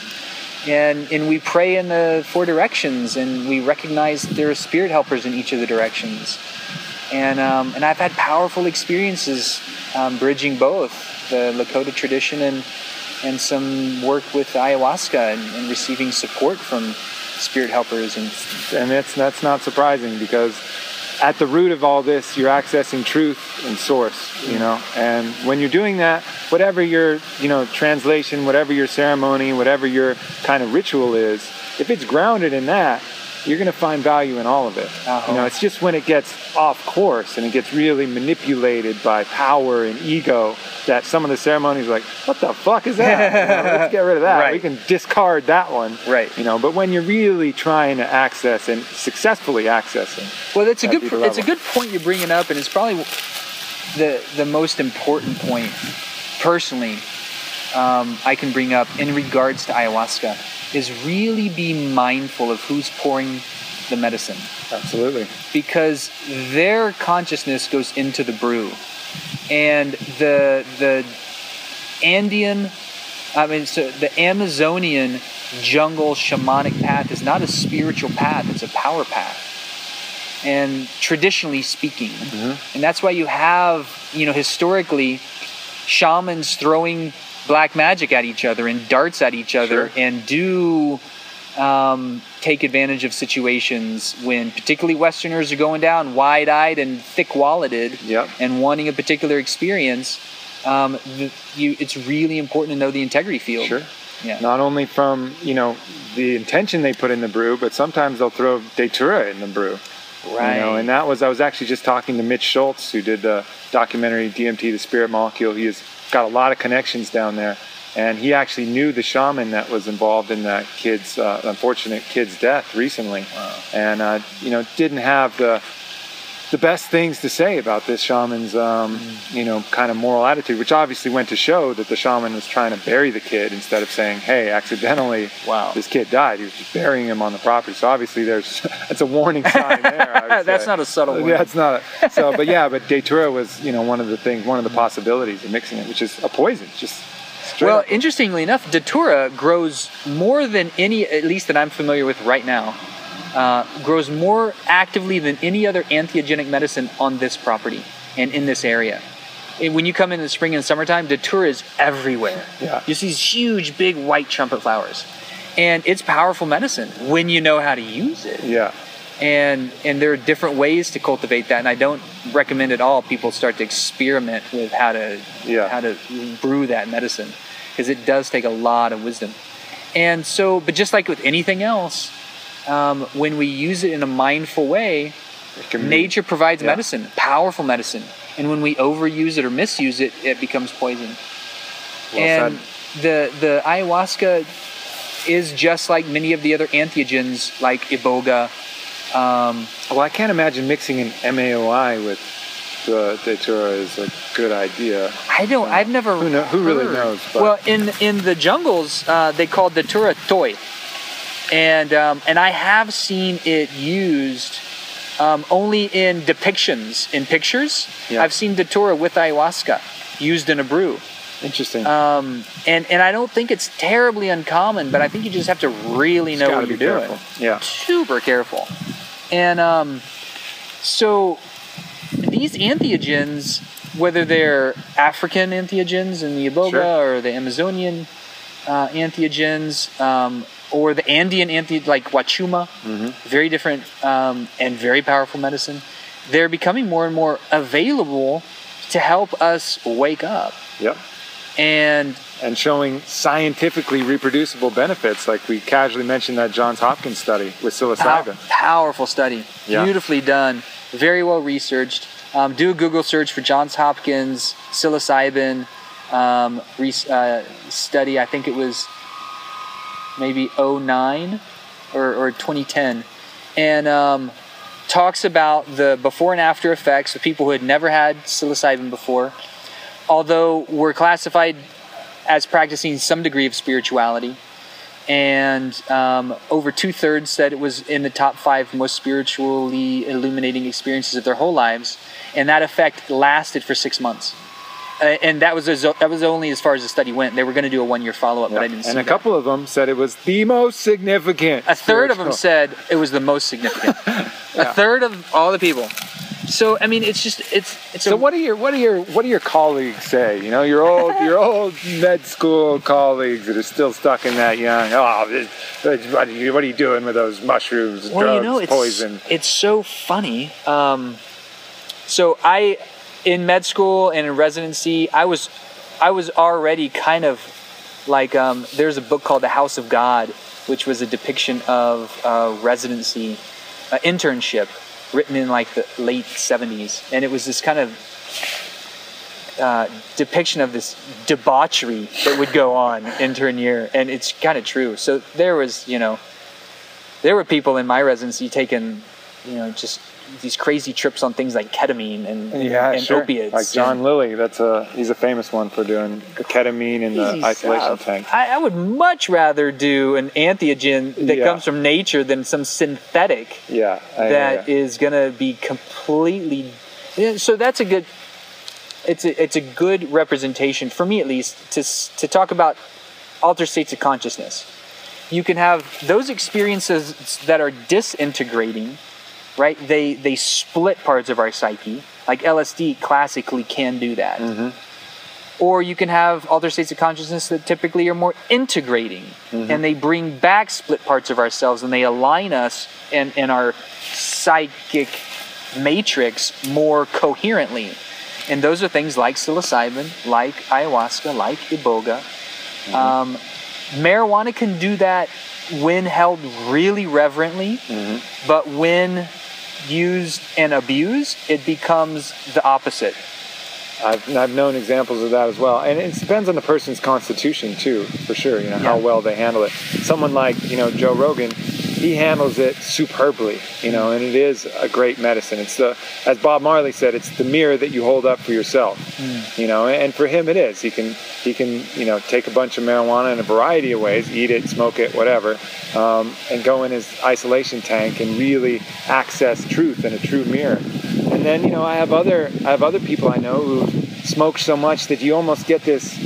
and and we pray in the four directions and we recognize there are spirit helpers in each of the directions. And um, and I've had powerful experiences um, bridging both the Lakota tradition and and some work with ayahuasca and, and receiving support from spirit helpers and and that's that's not surprising because at the root of all this you're accessing truth and source you know and when you're doing that whatever your you know translation whatever your ceremony whatever your kind of ritual is if it's grounded in that you're going to find value in all of it Uh-huh. you know it's just when it gets off course and it gets really manipulated by power and ego that some of the ceremonies are like what the fuck is that You know, let's get rid of that Right. we can discard that one Right. you know but when you're really trying to access and successfully accessing Well, that's a good. It's a good point you're bringing up, and it's probably the the most important point, personally, um, I can bring up in regards to ayahuasca, is really be mindful of who's pouring the medicine, absolutely because their consciousness goes into the brew, and the the Andean, I mean, so the Amazonian jungle shamanic path is not a spiritual path; it's a power path and traditionally speaking. Mm-hmm. And that's why you have, you know, historically, shamans throwing black magic at each other and darts at each other Sure. and do um, take advantage of situations when particularly Westerners are going down wide eyed and thick walleted Yep. and wanting a particular experience. Um, the, you, it's really important to know the integrity field. Sure. Yeah. Not only from you know the intention they put in the brew, but sometimes they'll throw datura in the brew. right. You know, and that was I was actually just talking to Mitch Schultz, who did the documentary DMT, the Spirit Molecule. He has got a lot of connections down there, and he actually knew the shaman that was involved in that kid's uh, unfortunate kid's death recently, Wow. and uh, you know didn't have the the best things to say about this shaman's um, you know kind of moral attitude, which obviously went to show that the shaman was trying to bury the kid instead of saying, "Hey, accidentally." Wow. This kid died. He was just burying him on the property. So obviously, there's that's a warning sign there. That's say. not a subtle one. Yeah, it's not. A, so, but yeah, but datura was you know one of the things, one of the possibilities of mixing it, which is a poison. Just straight Well, up. interestingly enough, datura grows more than any, at least that I'm familiar with right now, uh, grows more actively than any other entheogenic medicine on this property and in this area. And when you come in the spring and summertime, datura is everywhere. Yeah. You see these huge, big white trumpet flowers. And it's powerful medicine when you know how to use it yeah, and and there are different ways to cultivate that and i don't recommend at all people start to experiment with how to Yeah. how to brew that medicine because it does take a lot of wisdom and so but just like with anything else um, when we use it in a mindful way can be- nature provides Yeah. medicine powerful medicine and when we overuse it or misuse it it becomes poison well and said. the the ayahuasca is just like many of the other entheogens like iboga um, Well, I can't imagine mixing an MAOI with the datura is a good idea. I don't. I've never. Who know- who really knows, but- Well, in in the jungles, uh, they call datura toé, and um, and I have seen it used um, only in depictions in pictures. Yeah. I've seen datura with ayahuasca used in a brew, Interesting. um, and and I don't think it's terribly uncommon, but I think you just have to really know what you're doing. Yeah. Super careful, and um, so these entheogens, whether they're African entheogens in the Iboga Sure. or the Amazonian uh, entheogens, um, or the Andean anthe like Wachuma, Mm-hmm. very different um, and very powerful medicine. They're becoming more and more available to help us wake up. Yep. And And showing scientifically reproducible benefits, like we casually mentioned that Johns Hopkins study with pow- psilocybin. powerful study, Yeah. beautifully done, very well researched. Um, do a Google search for Johns Hopkins psilocybin um, re- uh, study. I think it was maybe 09 or, or 2010, and um, talks about the before and after effects of people who had never had psilocybin before, although were classified as practicing some degree of spirituality. And um, over two thirds said it was in the top five most spiritually illuminating experiences of their whole lives. And that effect lasted for six months. Uh, and that was as, that was only as far as the study went. They were going to do a one year follow up, but I didn't see and a that. couple of them said it was the most significant. A third of them said it was the most significant. A third of all the people. So I mean, it's just it's it's So a, what do your what do your what do your colleagues say? You know, your old your old med school colleagues that are still stuck in that young. Oh, what, are you, what are you doing with those mushrooms, well, drugs, you know, it's poison? it's so funny. Um, so I, in med school and in residency, I was I was already kind of like um, there's a book called The House of God, which was a depiction of uh, residency, uh, internship, written in like the late 70s, and it was this kind of uh, depiction of this debauchery that would go on intern year, and it's kind of true. So there was, you know, there were people in my residency taking, you know, just these crazy trips on things like ketamine and, yeah, and sure. opiates. Like John and Lilly, that's a he's a famous one for doing ketamine in the isolation stuff. tank. I, I would much rather do an entheogen that Yeah. comes from nature than some synthetic Yeah, I that ya. is going to be completely so that's a good it's a, it's a good representation for me at least to to talk about altered states of consciousness you can have those experiences that are disintegrating right? They they split parts of our psyche. Like lsd classically can do that. Mm-hmm. Or you can have altered states of consciousness that typically are more integrating mm-hmm. and they bring back split parts of ourselves and they align us and, and our psychic matrix more coherently. And those are things like psilocybin, like ayahuasca, like iboga. Mm-hmm. Um, marijuana can do that when held really reverently, but when used and abused, it becomes the opposite. I've, I've known examples of that as well, and it depends on the person's constitution too, for sure. You know how well they handle it. Someone like you know Joe Rogan, he handles it superbly. You know, and it is a great medicine. It's the, as Bob Marley said, it's the mirror that you hold up for yourself. You know, and for him it is. He can he can you know take a bunch of marijuana in a variety of ways, eat it, smoke it, whatever, um, and go in his isolation tank and really access truth in a true mirror. And then you know I have other I have other people I know who smoke so much that you almost get this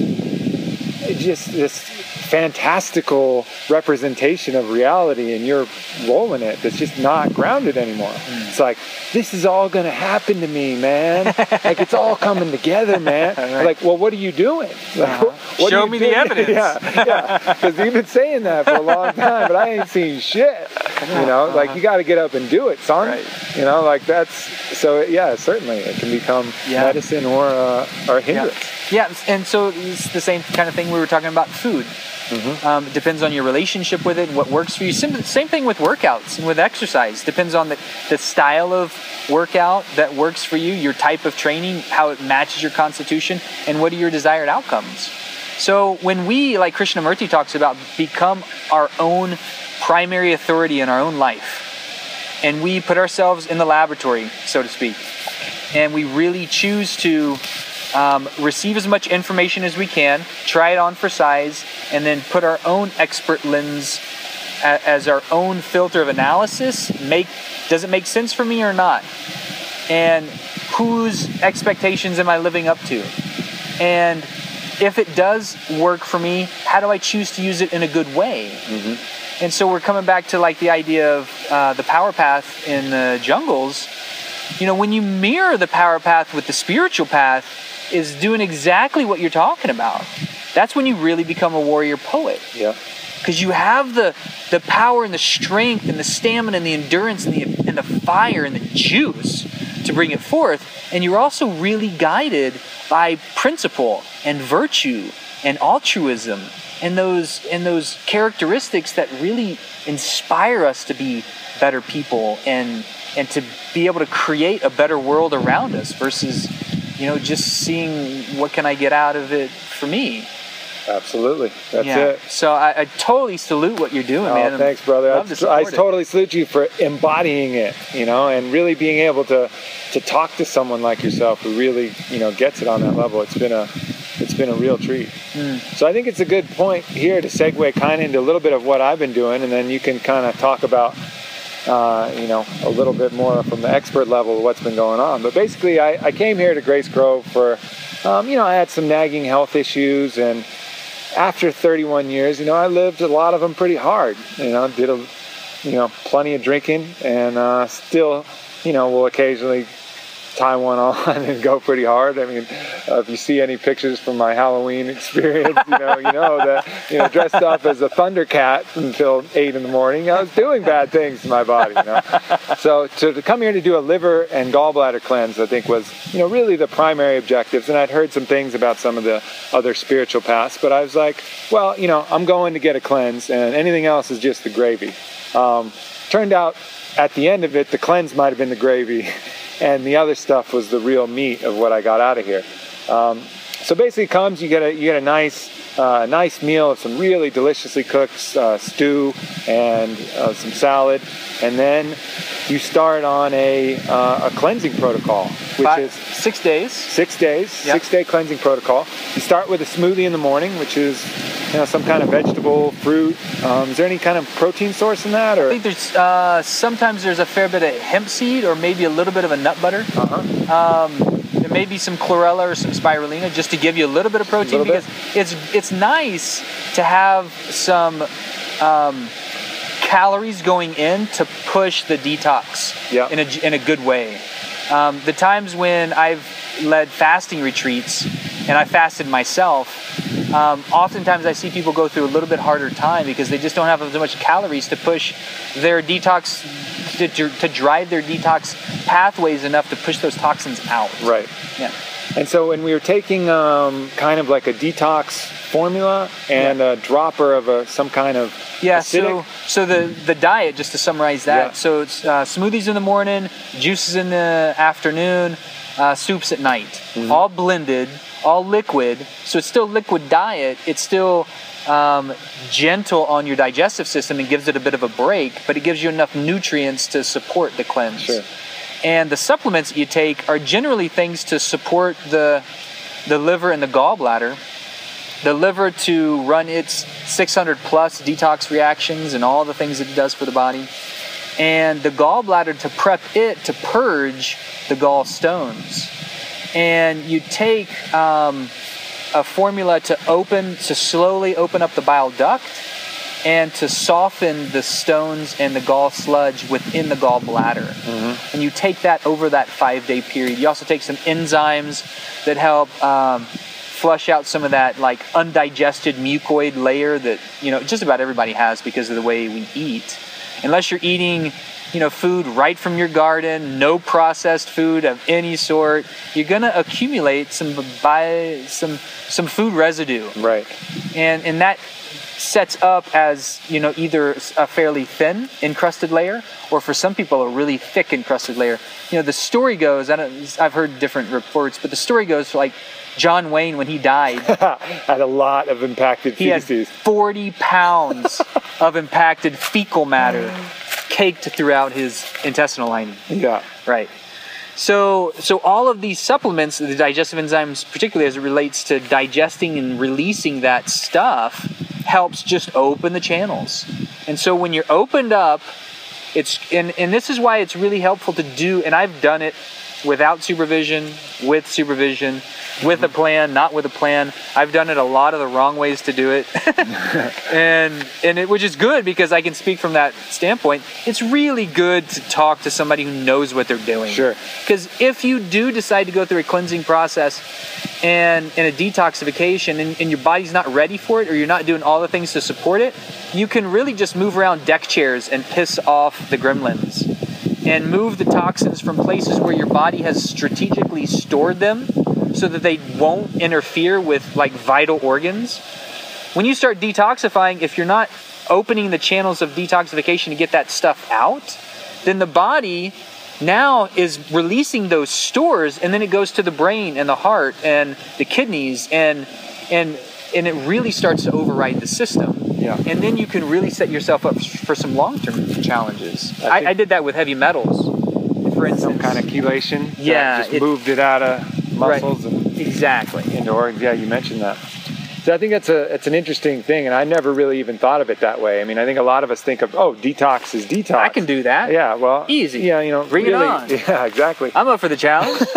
just this fantastical representation of reality and you're rolling it that's just not grounded anymore. Mm. It's like this is all gonna happen to me, man. like it's all coming together, man. Like, well, what are you doing? Like, Uh-huh. Show you me the evidence. yeah, yeah. Because you've been saying that for a long time, but I ain't seen shit. You know, like you got to get up and do it, son. Right. You know, like that's so. Yeah, certainly it can become Yeah. medicine or uh, or hindrance. Yeah, and so it's the same kind of thing we were talking about food. Um, it depends on your relationship with it and what works for you. Sim- same thing with workouts and with exercise. Depends on the, the style of workout that works for you, your type of training, how it matches your constitution, and what are your desired outcomes. So when we, like Krishnamurti talks about, become our own primary authority in our own life, and we put ourselves in the laboratory, so to speak, and we really choose to um, receive as much information as we can, try it on for size, and then put our own expert lens a- as our own filter of analysis. Make does it make sense for me or not? And whose expectations am I living up to? And if it does work for me, how do I choose to use it in a good way? And so we're coming back to like the idea of uh, the power path in the jungles. You know, when you mirror the power path with the spiritual path, is doing exactly what you're talking about. That's when you really become a warrior poet Yeah. because you have the the power and the strength and the stamina and the endurance and the and the fire and the juice to bring it forth and you're also really guided by principle and virtue and altruism and those and those characteristics that really inspire us to be better people and and to be able to create a better world around us versus you know just seeing what can I get out of it for me Absolutely. That's yeah. it. So I, I totally salute what you're doing, Oh, man. thanks, brother. love to I, I totally salute you for embodying it, you know, and really being able to to talk to someone like yourself who really, you know, gets it on that level. It's been a it's been a real treat. Hmm. So I think it's a good point here to segue kind of into a little bit of what I've been doing, and then you can kind of talk about, uh, you know, a little bit more from the expert level of what's been going on. But basically, I, I came here to Grace Grove for, um, you know, I had some nagging health issues, and after 31 years, you know, I lived a lot of them pretty hard. You know, did a, you know, plenty of drinking, and uh, still, you know, will occasionally tie one on and go pretty hard. I mean, uh, if you see any pictures from my Halloween experience, you know, you know that you know dressed up as a Thundercat until eight in the morning, I was doing bad things to my body. You know? So to, to come here to do a liver and gallbladder cleanse, I think was you know really the primary objectives. And I'd heard some things about some of the other spiritual paths, but I was like, well, you know, I'm going to get a cleanse, and anything else is just the gravy. Um, turned out at the end of it, the cleanse might have been the gravy, and the other stuff was the real meat of what I got out of here. Um, so basically, it comes you get a you get a nice uh, nice meal of some really deliciously cooked uh, stew and uh, some salad, and then you start on a uh, a cleansing protocol, which Five- is six days. six days, Yep. six day cleansing protocol. You start with a smoothie in the morning, which is you know some kind of vegetable, fruit. Um, is there any kind of protein source in that, Or I think there's uh, sometimes there's a fair bit of hemp seed or maybe a little bit of a nut butter. uh-huh. Um, there may be some chlorella or some spirulina just to give you a little bit of protein bit. because it's it's nice to have some um, calories going in to push the detox Yeah. in a in a good way. Um, the times when I've led fasting retreats and I fasted myself, um, oftentimes I see people go through a little bit harder time because they just don't have as much calories to push their detox to, to, drive their detox pathways enough to push those toxins out. right? Yeah. And so when we were taking um, kind of like a detox formula and a dropper of a some kind of Yeah, acidic, so so the the diet, just to summarize that, Yeah. so it's uh, smoothies in the morning, juices in the afternoon, uh, soups at night, Mm-hmm. all blended, all liquid. So it's still liquid diet. It's still um, gentle on your digestive system and gives it a bit of a break, but it gives you enough nutrients to support the cleanse. Sure. And the supplements that you take are generally things to support the the liver and the gallbladder the liver to run its 600 plus detox reactions and all the things that it does for the body, and the gallbladder to prep it to purge the gallstones. And you take um, a formula to open, to slowly open up the bile duct and to soften the stones and the gall sludge within the gallbladder. And you take that over that five day period. You also take some enzymes that help um, flush out some of that like undigested mucoid layer that you know just about everybody has because of the way we eat. Unless you're eating you know food right from your garden, no processed food of any sort, you're gonna accumulate some bi- some some food residue. Right? and and that sets up as you know either a fairly thin encrusted layer or for some people a really thick encrusted layer. You know the story goes I don't, i've heard different reports but the story goes like john wayne when he died. Had a lot of impacted feces he had feces. 40 pounds of impacted fecal matter mm. Caked throughout his intestinal lining Yeah, Right. So, so all of these supplements, the digestive enzymes, particularly as it relates to digesting and releasing that stuff, helps just open the channels. And so when you're opened up, it's and, and this is why it's really helpful to do. And I've done it without supervision, with supervision, with a plan, not with a plan. I've done it a lot of the wrong ways to do it, and and it which is good because I can speak from that standpoint. It's really good to talk to somebody who knows what they're doing. Sure. Because if you do decide to go through a cleansing process and and a detoxification, and, and your body's not ready for it, or you're not doing all the things to support it, you can really just move around deck chairs and piss off the gremlins and move the toxins from places where your body has strategically stored them so that they won't interfere with like vital organs. When you start detoxifying, if you're not opening the channels of detoxification to get that stuff out, then the body now is releasing those stores and then it goes to the brain and the heart and the kidneys and and and it really starts to override the system. Yeah. And then you can really set yourself up for some long-term challenges. I I, I did that with heavy metals, for instance. Some kind of chelation. Yeah, just it- moved it out of muscles and exactly. into organs. Yeah, you mentioned that. So I think that's a it's an interesting thing, and I never really even thought of it that way. I mean, I think a lot of us think of oh, detox is detox. I can do that. Yeah, well, Easy. Yeah, you know, Bring it on. Yeah, exactly. I'm up for the challenge.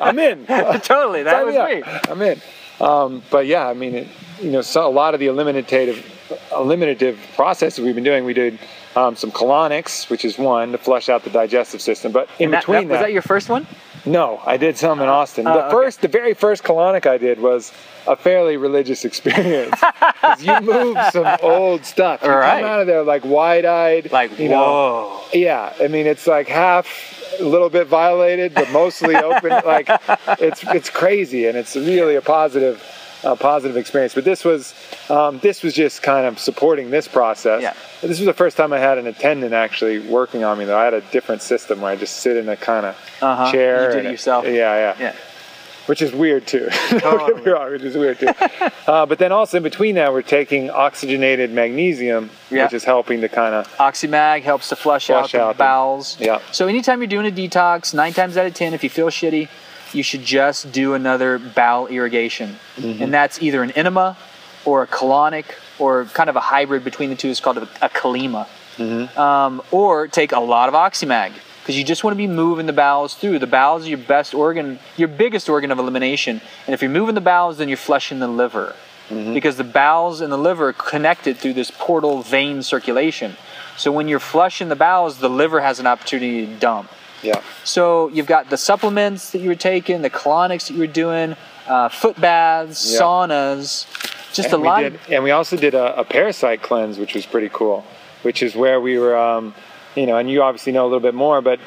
I'm in. totally, that Sign was me up. me. I'm in. Um, but yeah, I mean, it, you know, so a lot of the eliminative, eliminative processes we've been doing, we did um, some colonics, which is one to flush out the digestive system. But in that- between that- was that your first one? no, I did some in Austin. Oh, the okay. first, the very first colonic I did was a fairly religious experience. you move some old stuff. You Right. come out of there like wide-eyed. Like, you know, whoa. yeah, I mean it's like half a little bit violated, but mostly open. Like it's it's crazy, and it's really a positive a positive experience. But this was um, this was just kind of supporting this process. Yeah. This was the first time I had an attendant actually working on me. Though I had a different system where I just sit in a kind of Uh-huh. chair. You did it yourself. Yeah, yeah Yeah. Which is weird too. Don't get me wrong, which is weird too. uh, but then also in between that, we're taking oxygenated magnesium, Yeah. which is helping to kind of Oxymag helps to flush, Flush out out the bowels. yeah. So anytime you're doing a detox, nine times out of ten, if you feel shitty, you should just do another bowel irrigation, Mm-hmm. and that's either an enema or a colonic or kind of a hybrid between the two. It's called a, a colema. Mm-hmm. Um, or take a lot of Oxymag because you just want to be moving the bowels through. The bowels are your best organ, your biggest organ of elimination, and if you're moving the bowels, then you're flushing the liver Mm-hmm. because the bowels and the liver are connected through this portal vein circulation. So when you're flushing the bowels, the liver has an opportunity to dump. yeah. So you've got the supplements that you were taking, the colonics that you were doing, uh, foot baths, Yeah. saunas, just and a we lot. did, and we also did a, a parasite cleanse, which was pretty cool. Which is where we were, um, you know, and you obviously know a little bit more. But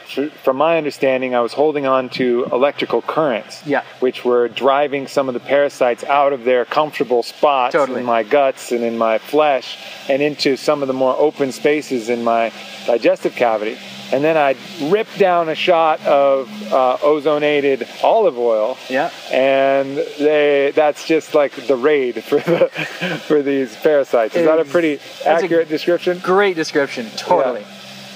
from my understanding, I was holding on to electrical currents, Yeah. which were driving some of the parasites out of their comfortable spots Totally. in my guts and in my flesh, and into some of the more open spaces in my digestive cavity. And then I'd rip down a shot of uh, ozonated olive oil yeah. and they that's just like the raid for the for these parasites. Is that a pretty accurate description? Great description. Totally.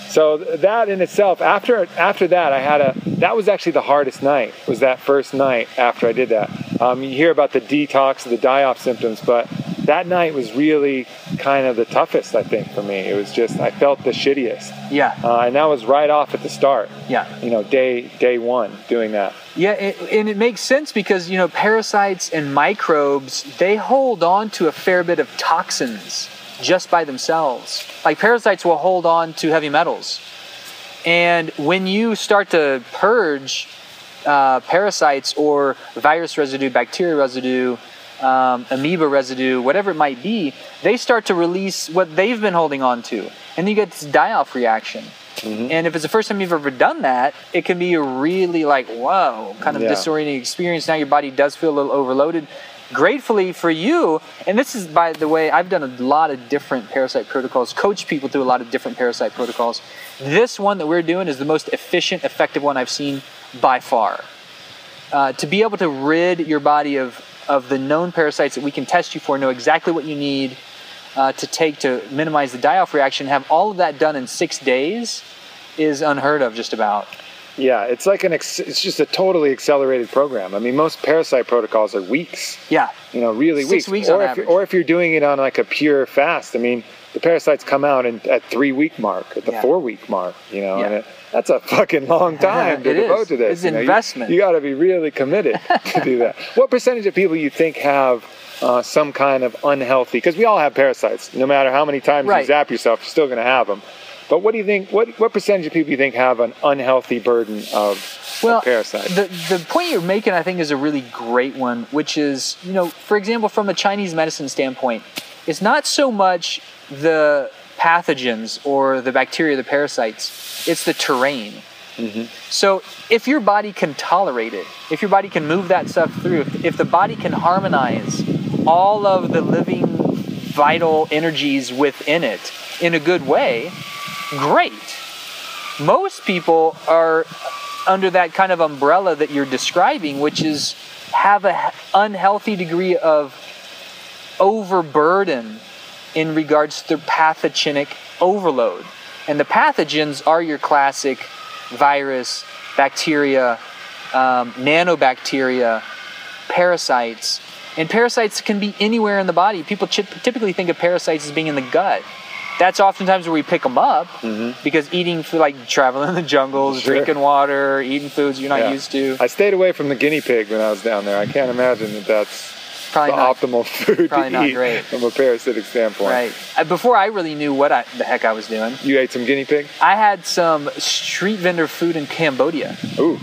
So that in itself, after after that, I had a that was actually the hardest night. Was that first night after I did that? Um, you hear about the detox, the die-off symptoms, but that night was really kind of the toughest, I think, for me. It was just I felt the shittiest, Yeah. uh, and that was right off at the start. Yeah. You know, day day one doing that. Yeah, it, and it makes sense because you know parasites and microbes they hold on to a fair bit of toxins just by themselves. Like parasites will hold on to heavy metals, and when you start to purge uh, parasites or virus residue, bacteria residue, um, amoeba residue, whatever it might be, they start to release what they've been holding on to, and then you get this die-off reaction. And if it's the first time you've ever done that, it can be a really like whoa kind of Yeah. disorienting experience. Now your body does feel a little overloaded. Gratefully for you, and this is by the way, I've done a lot of different parasite protocols, coach people through a lot of different parasite protocols. This one that we're doing is the most efficient, effective one I've seen by far. Uh, to be able to rid your body of, of the known parasites that we can test you for, know exactly what you need uh, to take to minimize the die-off reaction, have all of that done in six days is unheard of just about. Yeah, it's like an ex- it's just a totally accelerated program. I mean, most parasite protocols are weeks. Yeah, You know, really Six weeks. weeks or if or if you're doing it on like a pure fast. I mean, the parasites come out in, at three week mark, at the Yeah. four week mark. You know, Yeah. and it, that's a fucking long time to It is. devote to this. It's you know. You- investment. You, got to be really committed to do that. What percentage of people you think have? Uh, some kind of unhealthy, because we all have parasites. No matter how many times Right. you zap yourself, you're still going to have them. But what do you think? What what percentage of people do you think have an unhealthy burden of, well, parasites? the the point you're making, I think, is a really great one. Which is, you know, for example, from a Chinese medicine standpoint, it's not so much the pathogens or the bacteria, the parasites. It's the terrain. Mm-hmm. So if your body can tolerate it, if your body can move that stuff through, if, if the body can harmonize all of the living vital energies within it in a good way, great. Most people are under that kind of umbrella that you're describing, which is have an unhealthy degree of overburden in regards to pathogenic overload. And the pathogens are your classic virus, bacteria, um, nanobacteria, parasites. And parasites can be anywhere in the body. People typically think of parasites as being in the gut. That's oftentimes where we pick them up Mm-hmm. because eating food, like traveling in the jungles, Sure. drinking water, eating foods you're not Yeah. used to. I stayed away from the guinea pig when I was down there. I can't imagine that that's Probably the not optimal food probably to not eat great. from a parasitic standpoint. right. Uh, Before I really knew what I, the heck I was doing, You ate some guinea pig? I had some street vendor food in Cambodia. Ooh,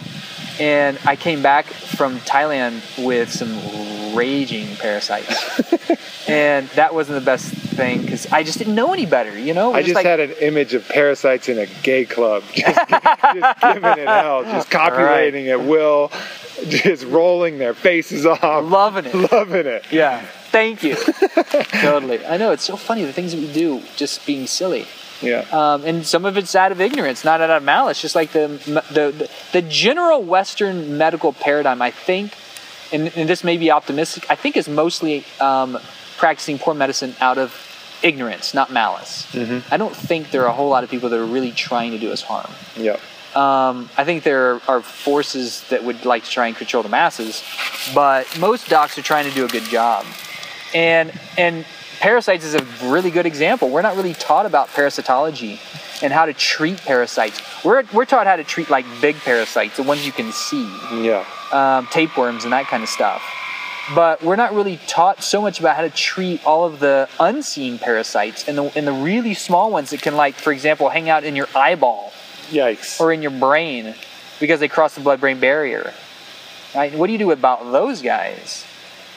and I came back from Thailand with some raging parasites, and that wasn't the best thing because I just didn't know any better. You know, I just like, had an image of parasites in a gay club, just, just giving it hell, just copulating at will, just rolling their faces off, loving it. loving it. Yeah, thank you. totally. I know it's so funny the things that we do, just being silly. Yeah. Um, and some of it's out of ignorance, not out of malice. Just like the the the, general Western medical paradigm, I think, and, and this may be optimistic. I think is mostly um, practicing poor medicine out of ignorance, not malice. I don't think there are a whole lot of people that are really trying to do us harm. Yeah. Um, I think there are forces that would like to try and control the masses, but most docs are trying to do a good job. And and parasites is a really good example. We're not really taught about parasitology and how to treat parasites. We're we're taught how to treat like big parasites, the ones you can see, Yeah. um, tapeworms and that kind of stuff. But we're not really taught so much about how to treat all of the unseen parasites and the and the really small ones that can like, for example, hang out in your eyeball Yikes. or in your brain because they cross the blood-brain barrier. Right? What do you do about those guys?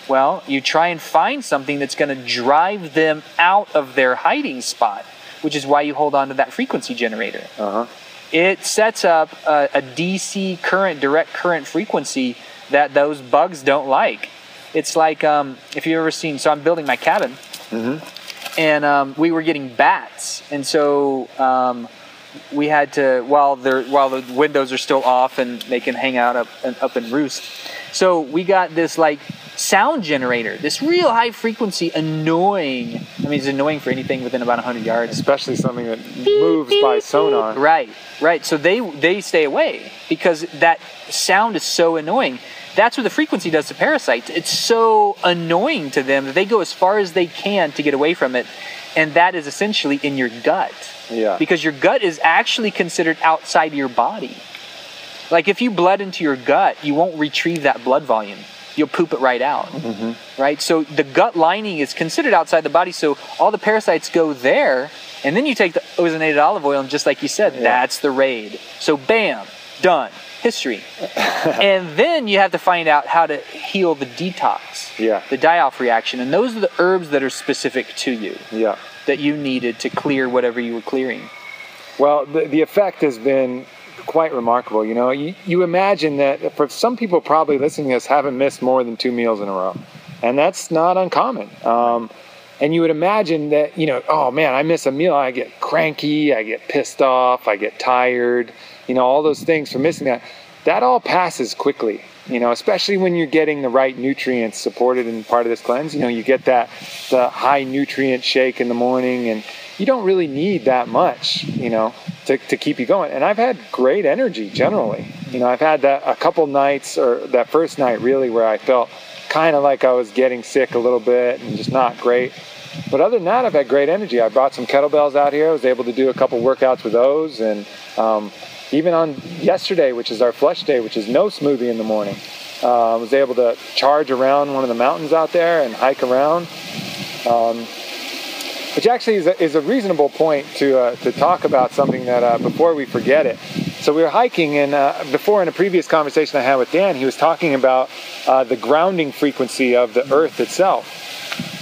Well, you try and find something that's going to drive them out of their hiding spot, which is why you hold on to that frequency generator. Uh huh. It sets up a, a DC current, direct current frequency that those bugs don't like. It's like um, if you've ever seen. So I'm building my cabin, and um, we were getting bats, and so um, we had to while while the windows are still off and they can hang out up and up and roost. So we got this like sound generator, this real high frequency, annoying. I mean, it's annoying for anything within about 100 yards. Especially something that moves by sonar. Right, right. So they they stay away because that sound is so annoying. That's what the frequency does to parasites. It's so annoying to them that they go as far as they can to get away from it, and that is essentially in your gut Yeah. because your gut is actually considered outside your body. Like if you bled into your gut, you won't retrieve that blood volume. You'll poop it right out. Mm-hmm. Right? So the gut lining is considered outside the body, so all the parasites go there, and then you take the ozonated olive oil, and just like you said, that's the raid. So bam, done. History. and then you have to find out how to heal the detox, Yeah. the die-off reaction, and those are the herbs that are specific to you Yeah. that you needed to clear whatever you were clearing. Well, the, the effect has been quite remarkable. You know, you, you imagine that for some people probably listening to this haven't missed more than two meals in a row, and that's not uncommon. Um, and you would imagine that, you know, oh man, I miss a meal, I get cranky, I get pissed off, I get tired, you know, all those things for missing that. That all passes quickly, you know, especially when you're getting the right nutrients supported in part of this cleanse. You know, you get that the high nutrient shake in the morning, and you don't really need that much, you know, to, to keep you going. And I've had great energy generally. You know, I've had that a couple nights, or that first night really, where I felt kind of like I was getting sick a little bit and just not great. But other than that, I've had great energy. I brought some kettlebells out here. I was able to do a couple workouts with those, and um, even on yesterday, which is our flush day, which is no smoothie in the morning, uh, I was able to charge around one of the mountains out there and hike around. Um, which actually is a, is a reasonable point to uh, to talk about something that uh, before we forget it. So we were hiking, and uh, before in a previous conversation I had with Dan, he was talking about uh, the grounding frequency of the Earth itself.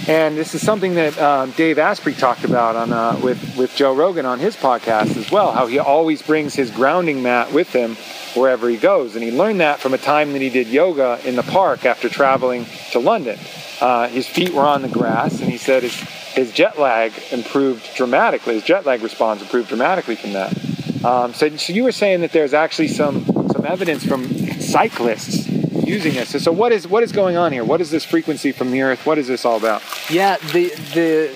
And this is something that um, Dave Asprey talked about on uh, with with Joe Rogan on his podcast as well. How he always brings his grounding mat with him wherever he goes, and he learned that from a time that he did yoga in the park after traveling to London. Uh, his feet were on the grass, and he said his his jet lag improved dramatically. His jet lag response improved dramatically from that. Um, so, so you were saying that there's actually some some evidence from cyclists using this. So, so what is what is going on here? What is this frequency from the Earth? What is this all about? Yeah, the the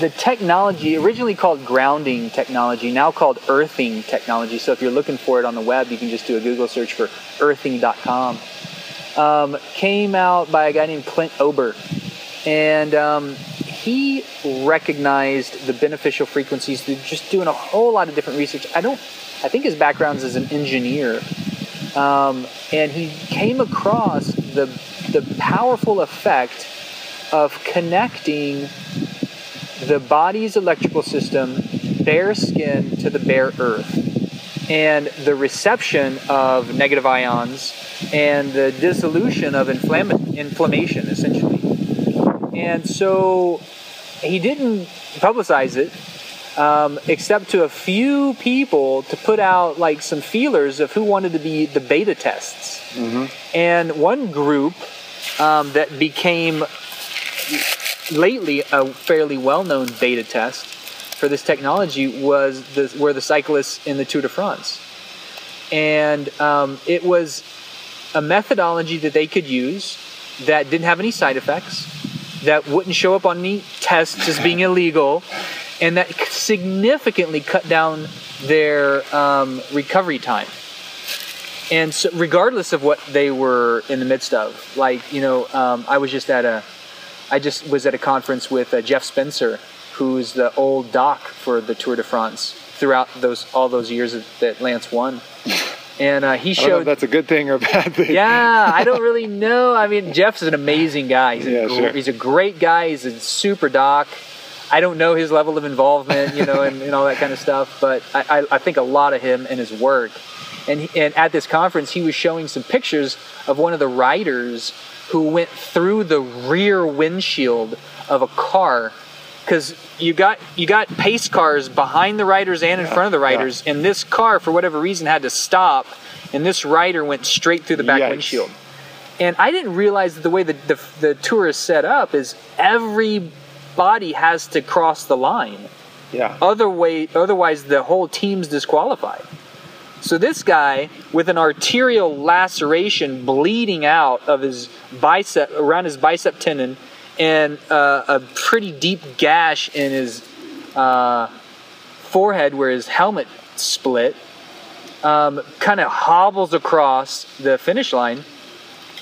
the technology originally called grounding technology, now called earthing technology. So if you're looking for it on the web, you can just do a Google search for earthing.com. Um, came out by a guy named Clint Ober, and um, he recognized the beneficial frequencies through just doing a whole lot of different research. I don't. I think his background is as an engineer, um, and he came across the the powerful effect of connecting the body's electrical system, bare skin to the bare earth, and the reception of negative ions and the dissolution of inflama- inflammation, essentially. And so he didn't publicize it. Um, except to a few people to put out like some feelers of who wanted to be the beta tests. Mm-hmm. And one group um, that became lately a fairly well-known beta test for this technology was the, were the cyclists in the Tour de France, and um, it was a methodology that they could use that didn't have any side effects, that wouldn't show up on any tests as being illegal, and that significantly cut down their um, recovery time. And so, regardless of what they were in the midst of, like you know, um, I was just at a I just was at a conference with uh, Jeff Spencer, who's the old doc for the Tour de France throughout those all those years that Lance won. And uh, he showed that's a good thing or a bad thing. Yeah, I don't really know. I mean, Jeff's an amazing guy. He's, yeah, a, sure. he's a great guy. He's a super doc. I don't know his level of involvement, you know, and, and all that kind of stuff, but I, I, I think a lot of him and his work. And, he, and at this conference, he was showing some pictures of one of the riders who went through the rear windshield of a car because you got you got pace cars behind the riders and in yeah, front of the riders, yeah. and this car for whatever reason had to stop, and this rider went straight through the back Yikes. windshield. And I didn't realize that the way that the, the tour is set up is every body has to cross the line. Yeah. Other way, otherwise the whole team's disqualified. So this guy with an arterial laceration bleeding out of his bicep around his bicep tendon and uh, a pretty deep gash in his uh, forehead where his helmet split um, kind of hobbles across the finish line.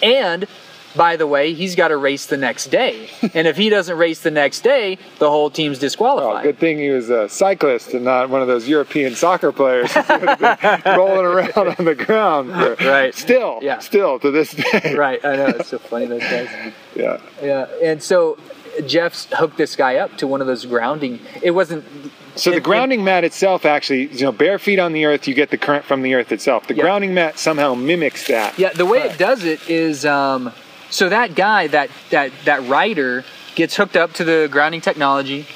And by the way, he's got to race the next day. and if he doesn't race the next day, the whole team's disqualified. Oh, good thing he was a cyclist and not one of those European soccer players who would have been rolling around on the ground. Right. Still, Yeah. still to this day. right, I know. It's so funny, those guys. Yeah. Yeah, and so Jeff's hooked this guy up to one of those grounding. It wasn't. So the it- grounding mat itself actually, you know, bare feet on the earth, you get the current from the earth itself. The Yeah. grounding mat somehow mimics that. Yeah, the way it does it is um, so that guy, that that that rider, gets hooked up to the grounding technology,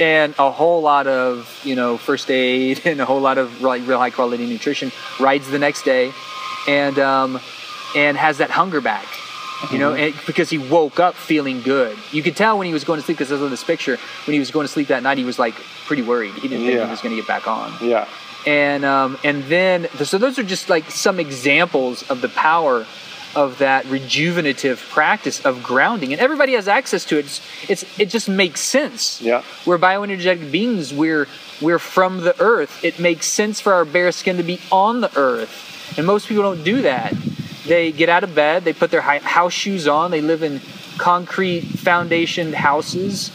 and a whole lot of you know first aid and a whole lot of like real high quality nutrition. Rides the next day, and um, and has that hunger back. You know, and because he woke up feeling good. You could tell when he was going to sleep because of this picture. When he was going to sleep that night, he was like pretty worried. He didn't think he was going to get back on Yeah. and um, and then so those are just like some examples of the power of that rejuvenative practice of grounding and everybody has access to it. It's, it's it just makes sense. Yeah. we're bioenergetic beings. We're we're from the earth. It makes sense for our bare skin to be on the earth and most people don't do that. They get out of bed they put their house shoes on they live in concrete foundation houses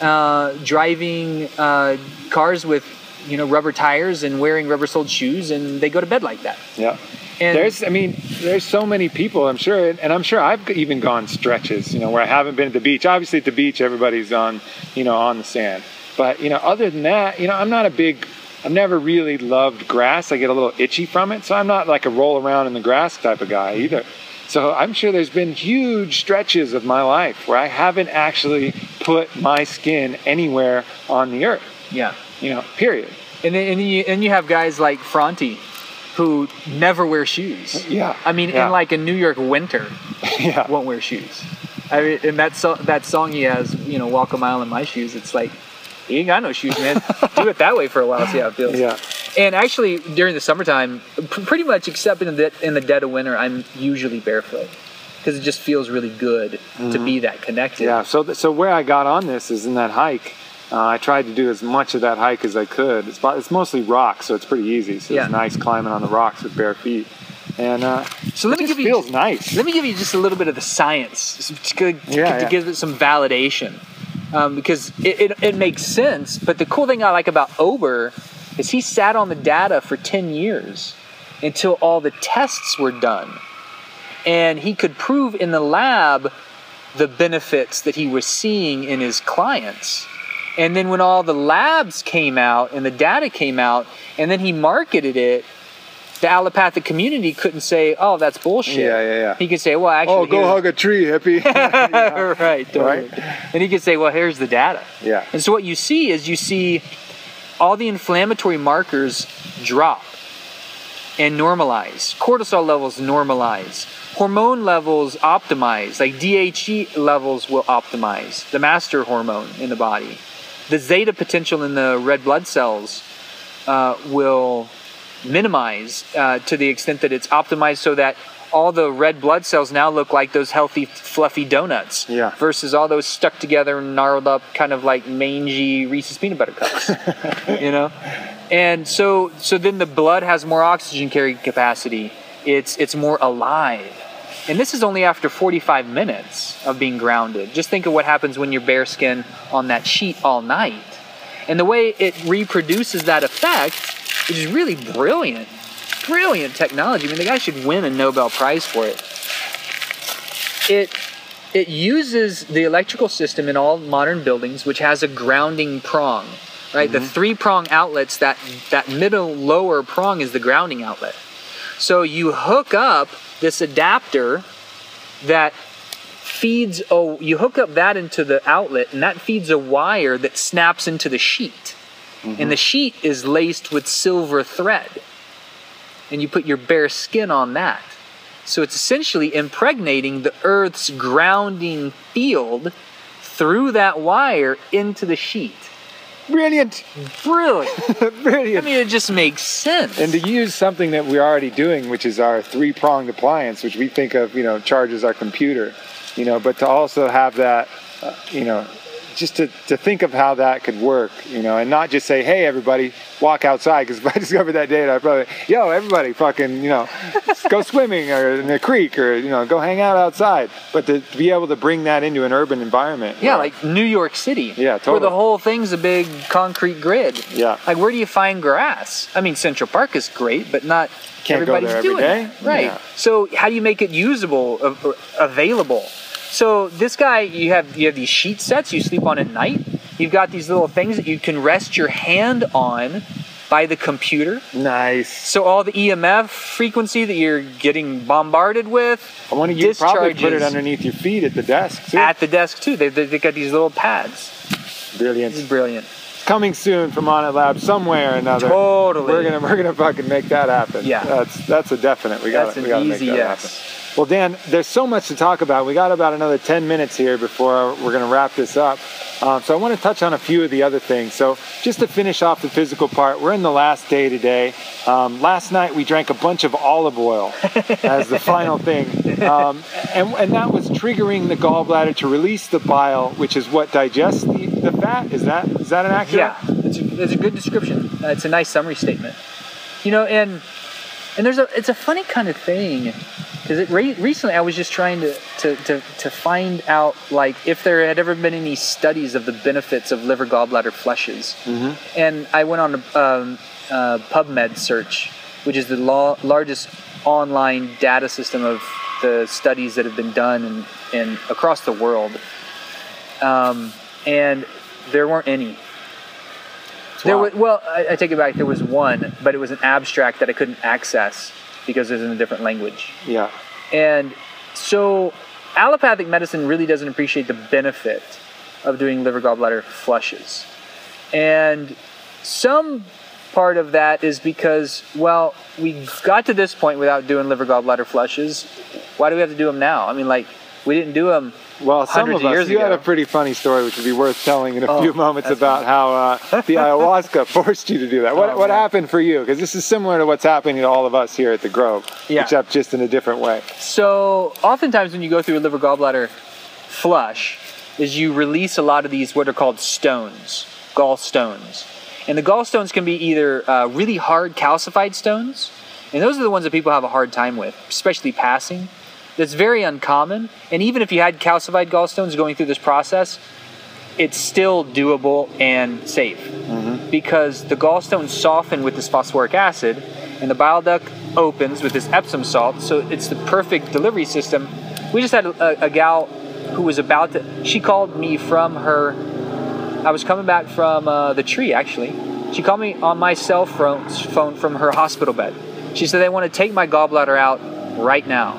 uh, driving uh, cars with you know rubber tires and wearing rubber soled shoes and they go to bed like that Yeah. and there's, I mean, there's so many people. I'm sure, and I'm sure I've even gone stretches, you know, where I haven't been at the beach. Obviously, at the beach, everybody's on, you know, on the sand. But you know, other than that, you know, I'm not a big. I've never really loved grass. I get a little itchy from it, so I'm not like a roll around in the grass type of guy either. So I'm sure there's been huge stretches of my life where I haven't actually put my skin anywhere on the earth. yeah You know, period. and then and you, and you have guys like Franti who never wear shoes Yeah. I mean Yeah. in like a New York winter yeah. won't wear shoes I mean and that so, that song he has you know walk a mile in my shoes it's like you ain't got no shoes man do it that way for a while see how it feels Yeah. And actually, during the summertime, p- pretty much except in the in the dead of winter, I'm usually barefoot because it just feels really good to be that connected. Mm-hmm. Yeah. So th- so where I got on this is in that hike. Uh, I tried to do as much of that hike as I could. It's, it's mostly rocks, so it's pretty easy. So Yeah. it's nice climbing on the rocks with bare feet, and uh, So let me give you feels nice. Let me give you just a little bit of the science to, to, Yeah, to yeah. give it some validation. Um, because it, it, it makes sense, but the cool thing I like about Ober is he sat on the data for 10 years until all the tests were done. And he could prove in the lab the benefits that he was seeing in his clients. And then when all the labs came out and the data came out, and then he marketed it, the allopathic community couldn't say, "Oh, that's bullshit." Yeah, yeah, yeah. He could say, "Well, actually, Oh, go hug a tree, hippie. right, totally. And he could say, "Well, here's the data." yeah. And so what you see is you see all the inflammatory markers drop and normalize. Cortisol levels normalize. Hormone levels optimize. Like DHEA levels will optimize, the master hormone in the body. The zeta potential in the red blood cells uh, will minimize uh, to the extent that it's optimized so that all the red blood cells now look like those healthy, fluffy donuts Yeah. versus all those stuck together and gnarled up, kind of like mangy Reese's peanut butter cups. you know, and so so then the blood has more oxygen carrying capacity. It's it's more alive, and this is only after 45 minutes of being grounded. Just think of what happens when you're bare skin on that sheet all night, and the way it reproduces that effect, is really brilliant. Brilliant technology. I mean, the guy should win a Nobel Prize for it. It it uses the electrical system in all modern buildings, which has a grounding prong, right? The mm-hmm. three prong outlets, that, that middle lower prong is the grounding outlet. So you hook up this adapter that feeds, oh, you hook up that into the outlet, and that feeds a wire that snaps into the sheet. And the mm-hmm. sheet is laced with silver thread. And you put your bare skin on that. So it's essentially impregnating the Earth's grounding field through that wire into the sheet. Brilliant. Brilliant. Brilliant. I mean, it just makes sense. and to use something that we're already doing, which is our three-pronged appliance, which we think of, you know, charges our computer, you know, but to also have that, uh, you know, just to, to think of how that could work, you know, and not just say, hey, everybody, walk outside. Because if I discovered that data, I'd probably, yo, everybody, fucking, you know, go swimming or in a creek or, you know, go hang out outside. But to, to be able to bring that into an urban environment. yeah, where- like New York City. Yeah, totally. Where the whole thing's a big concrete grid. Yeah. Like, where do you find grass? I mean, Central Park is great, but not Can't go everybody's there every doing day. it. Right. Yeah. So, how do you make it usable, available? So, this guy, you have you have these sheet sets you sleep on at night. You've got these little things that you can rest your hand on by the computer. Nice. So all the EMF frequency that you're getting bombarded with I want to you probably put it underneath your feet at the desk, too. at the desk too. They they got these little pads. Brilliant. This is brilliant. coming soon from Onnit Lab somewhere or another. Totally. We're gonna we're gonna fucking make that happen. Yeah. That's that's a definite. We got That's an we got to make easy that yes. happen. Well, Dan, there's so much to talk about. We got about another 10 minutes here before we're going to wrap this up. Um, so I want to touch on a few of the other things. So just to finish off the physical part, we're in the last day today. Um, last night we drank a bunch of olive oil as the final thing, um, and, and that was triggering the gallbladder to release the bile, which is what digests the, the fat. Is that is that an accurate? Yeah, it's a, it's a good description. Uh, it's a nice summary statement. You know, and and there's a it's a funny kind of thing because it re- recently I was just trying to, to to to find out like if there had ever been any studies of the benefits of liver gallbladder flushes, Mhm. and I went on a um, uh, PubMed search, which is the law, largest online data system of the studies that have been done in, in across the world, um, and there weren't any. There Wow. was, well, I, I take it back. There was one, but it was an abstract that I couldn't access because it was in a different language. Yeah. And so, allopathic medicine really doesn't appreciate the benefit of doing liver gallbladder flushes. And some part of that is because, well, we got to this point without doing liver gallbladder flushes. Why do we have to do them now? I mean, like, we didn't do them. Well, some of us. You had a pretty funny story, which would be worth telling in a Oh, few moments about how uh, the ayahuasca forced you to do that. What, Oh, what man. happened for you? Because this is similar to what's happening to all of us here at the Grove, Yeah. except just in a different way. So oftentimes when you go through a liver gallbladder flush, is you release a lot of these what are called stones, gallstones, and the gallstones can be either uh, really hard calcified stones, and those are the ones that people have a hard time with, especially passing. That's very uncommon, and even if you had calcified gallstones going through this process, it's still doable and safe because the gallstones soften with this phosphoric acid and the bile duct opens with this Epsom salt. So it's the perfect delivery system. We just had a, a gal who was about to, she called me from her, I was coming back from uh, the tree actually. She called me on my cell phone, phone from her hospital bed. She said, they want to take my gallbladder out right now.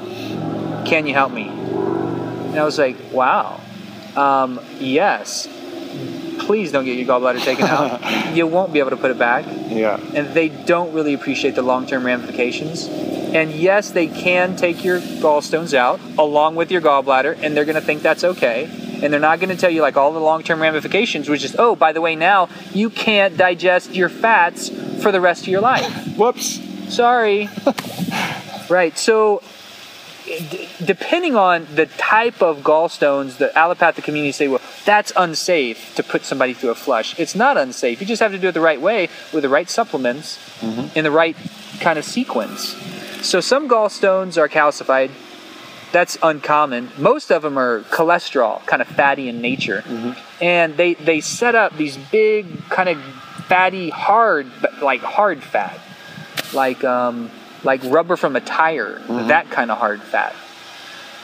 Can you help me? And I was like, wow. Um, yes. Please don't get your gallbladder taken out. you won't be able to put it back. Yeah. And they don't really appreciate the long term ramifications. And yes, they can take your gallstones out along with your gallbladder, and they're going to think that's okay. And they're not going to tell you like all the long term ramifications, which is, oh, by the way, now you can't digest your fats for the rest of your life. Whoops. Sorry. right. So, d- depending on the type of gallstones, the allopathic community say, well, that's unsafe to put somebody through a flush. It's not unsafe. You just have to do it the right way with the right supplements in the right kind of sequence. So, some gallstones are calcified. That's uncommon. Most of them are cholesterol, kind of fatty in nature. And they, they set up these big, kind of fatty, hard, but like hard fat like um, like rubber from a tire, that kind of hard fat.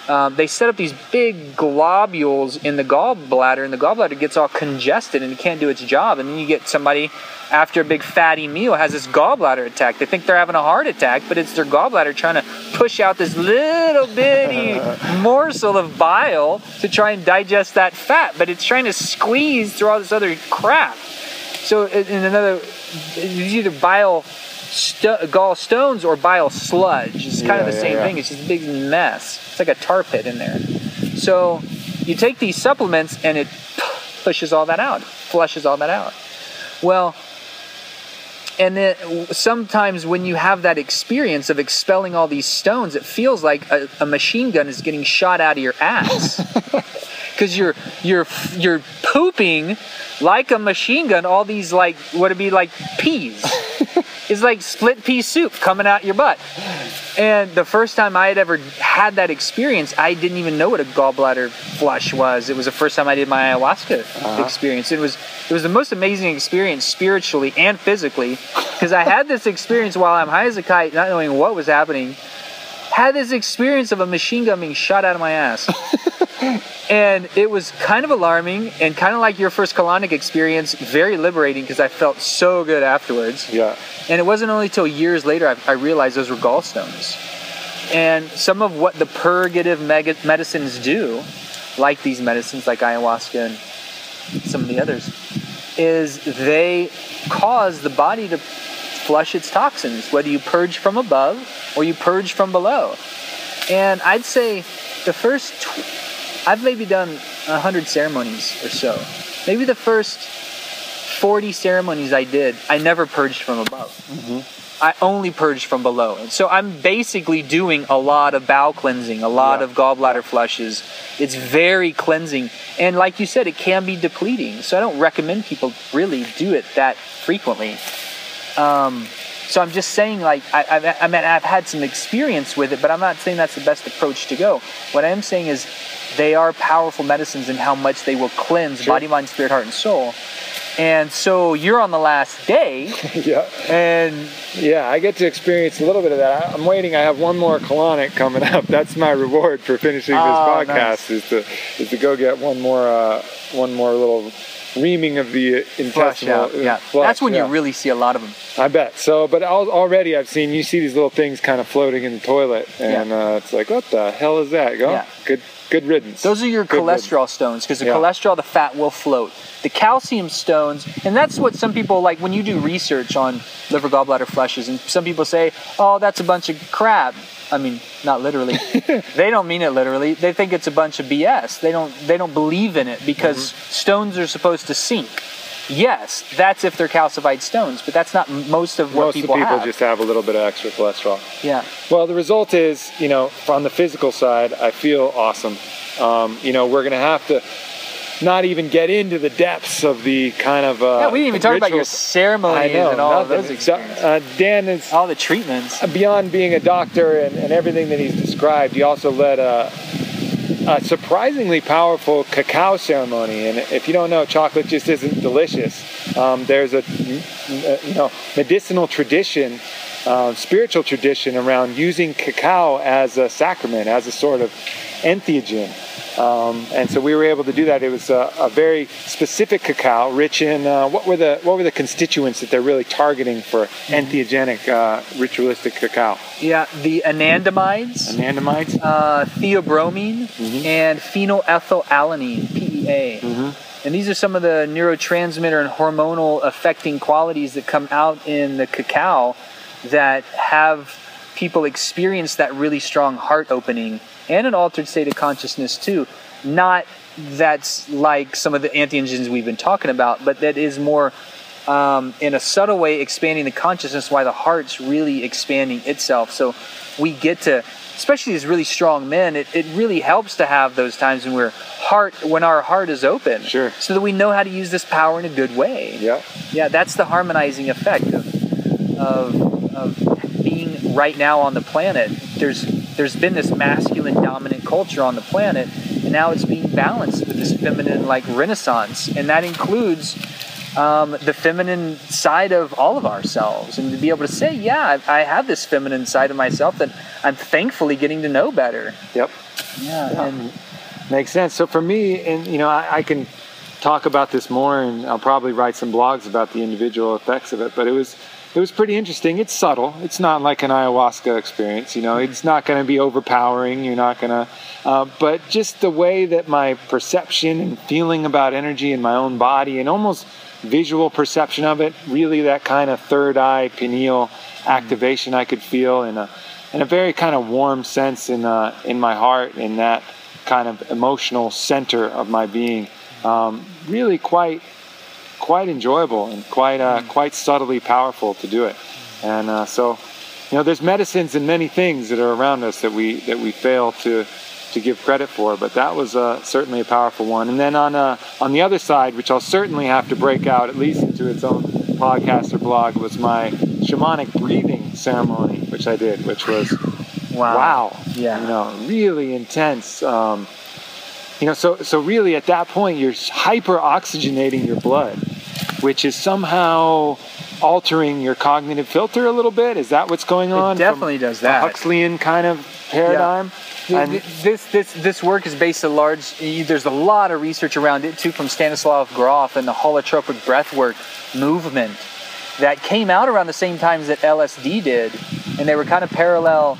Um, they set up these big globules in the gallbladder, and the gallbladder gets all congested and it can't do its job. And then you get somebody after a big fatty meal has this gallbladder attack. They think they're having a heart attack, but it's their gallbladder trying to push out this little bitty morsel of bile to try and digest that fat, but it's trying to squeeze through all this other crap. So in in another, it's either bile sto- gallstones or bile sludge. It's kind of the yeah, same yeah. thing. It's just a big mess. It's like a tar pit in there. So you take these supplements and it pushes all that out, flushes all that out. Well, and then sometimes when you have that experience of expelling all these stones, it feels like a, a machine gun is getting shot out of your ass. Because you're you're you're pooping like a machine gun. All these like what it be like peas. it's like split pea soup coming out your butt. And the first time I had ever had that experience, I didn't even know what a gallbladder flush was. It was the first time I did my ayahuasca uh-huh. experience. It was it was the most amazing experience spiritually and physically because I had this experience while I'm high as a kite, not knowing what was happening. Had this experience of a machine gun being shot out of my ass. and it was kind of alarming and kind of like your first colonic experience, very liberating because I felt so good afterwards. Yeah. And it wasn't only till years later I, I realized those were gallstones. And some of what the purgative mega- medicines do, like these medicines like ayahuasca and some of the others, is they cause the body to flush its toxins, whether you purge from above or you purge from below. And I'd say the first, tw- I've maybe done 100 ceremonies or so. Maybe the first 40 ceremonies I did, I never purged from above. Mm-hmm. I only purge from below. And so I'm basically doing a lot of bowel cleansing, a lot Yeah. of gallbladder flushes. It's very cleansing. And like you said, it can be depleting. So I don't recommend people really do it that frequently. Um, so I'm just saying, like, I, I, I mean, I've had some experience with it, but I'm not saying that's the best approach to go. What I am saying is they are powerful medicines in how much they will cleanse Sure. body, mind, spirit, heart, and soul. And so you're on the last day, yeah. and Yeah, I get to experience a little bit of that. I'm waiting. I have one more colonic coming up. That's my reward for finishing this Oh, podcast nice. is to is to go get one more uh, one more little reaming of the flush intestinal. out. Yeah, flush, that's when yeah. you really see a lot of them. I bet. So, but already I've seen you see these little things kind of floating in the toilet, and uh, it's like, what the hell is that? Go, Yeah. good, good riddance. Those are your Good cholesterol stones because the Yeah. cholesterol, the fat will float. The calcium stones, and that's what some people like when you do research on liver gallbladder flushes, and some people say, "Oh, that's a bunch of crap." I mean, not literally. they don't mean it literally. They think it's a bunch of BS. They don't. They don't believe in it because Mm-hmm. stones are supposed to sink. Yes, that's if they're calcified stones, but that's not most of what Most of people, people have. just have a little bit of extra cholesterol. yeah. Well, the result is, you know, on the physical side, I feel awesome. Um, you know, we're going to have to not even get into the depths of the kind of. Uh, Yeah, we didn't even talk about your ceremonies know, and all of those experiences. Uh, Dan is all the treatments. beyond being a doctor and, and everything that he's described. He also led a, a surprisingly powerful cacao ceremony. And if you don't know, chocolate just isn't delicious. Um, there's a you know medicinal tradition, uh, spiritual tradition around using cacao as a sacrament, as a sort of entheogen. Um, and so we were able to do that. It was a, a very specific cacao, rich in uh, what were the what were the constituents that they're really targeting for entheogenic uh, ritualistic cacao? Yeah, the anandamides, Anandamides. uh, theobromine, Mm-hmm. and phenylethylalanine, PEA. Mm-hmm. And these are some of the neurotransmitter and hormonal affecting qualities that come out in the cacao that have people experience that really strong heart opening and an altered state of consciousness too. Not that's like some of the entheogens we've been talking about, but that is more um, in a subtle way expanding the consciousness why the heart's really expanding itself. So we get to, especially as really strong men, it, it really helps to have those times when we're heart when our heart is open. Sure. So that we know how to use this power in a good way. Yeah. Yeah, that's the harmonizing effect of, of, of being right now on the planet. There's there's been this masculine dominant culture on the planet, and now it's being balanced with this feminine like renaissance, and that includes um, the feminine side of all of ourselves, and to be able to say, yeah, I, I have this feminine side of myself that I'm thankfully getting to know better. Yep. Yeah, and Makes sense. So for me, and you know, I, I can talk about this more, and I'll probably write some blogs about the individual effects of it. But it was it was pretty interesting. It's subtle. It's not like an ayahuasca experience. You know, it's not going to be overpowering. You're not going to. Uh, but just the way that my perception and feeling about energy in my own body, and almost visual perception of it, really that kind of third eye pineal activation I could feel in a in a very kind of warm sense in uh, in my heart in that kind of emotional center of my being. Um, really quite quite enjoyable and quite uh, quite subtly powerful to do it. And uh, so, you know, there's medicines and many things that are around us that we that we fail to to give credit for, but that was uh, certainly a powerful one. And then on uh, on the other side, which I'll certainly have to break out at least into its own podcast or blog, was my shamanic breathing ceremony, which I did, which was wow. wow, Yeah. you know, really intense. Um, you know, so so really at that point you're hyper oxygenating your blood, which is somehow altering your cognitive filter a little bit. Is that what's going on? It definitely from does that. Huxleyan kind of paradigm. Th- And- This this this work is based a large. There's a lot of research around it too, from Stanislav Grof and the holotropic breathwork movement that came out around the same times that LSD did, and they were kind of parallel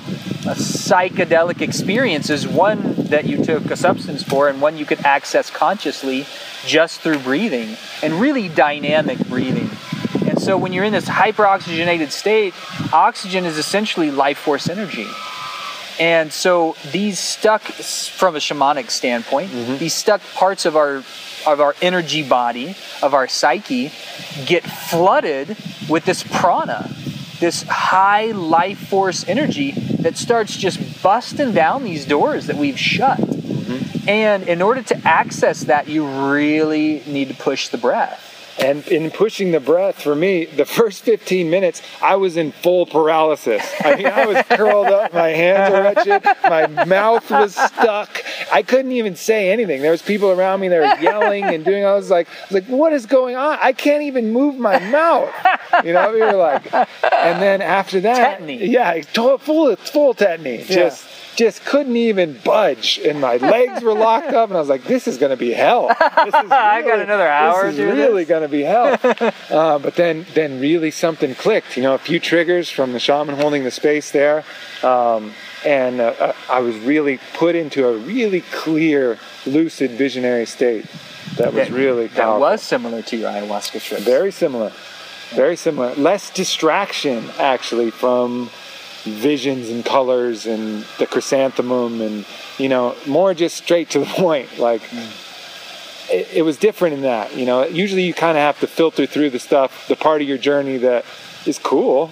uh, psychedelic experience is One that you took a substance for, and one you could access consciously just through breathing, and really dynamic breathing. And so, when you're in this hyperoxygenated state, oxygen is essentially life force energy. And so these stuck from a shamanic standpoint, these stuck parts of our of our energy body, of our psyche, get flooded with this prana, this high life force energy that starts just busting down these doors that we've shut. Mm-hmm. And in order to access that, you really need to push the breath. And in pushing the breath, for me, the first 15 minutes, I was in full paralysis. I mean, I was curled up, my hands were wretched, my mouth was stuck. I couldn't even say anything. There was people around me that were yelling and doing. I was like, I was like, what is going on? I can't even move my mouth. You know, we were like, and then after that, Tetany. yeah, full full tetany, just just couldn't even budge, and my legs were locked up, and I was like, "This is going to be hell." This is I got another hour This is really going to be hell. uh, but then, then really something clicked. You know, a few triggers from the shaman holding the space there, um, and uh, uh, I was really put into a really clear, lucid, visionary state. That was That- really That was similar to your ayahuasca trip. Very similar. Very similar. Less distraction, actually, from visions and colors and the chrysanthemum and you know more just straight to the point. Like it, it was different in that. You know, usually you kind of have to filter through the stuff, the part of your journey that is cool,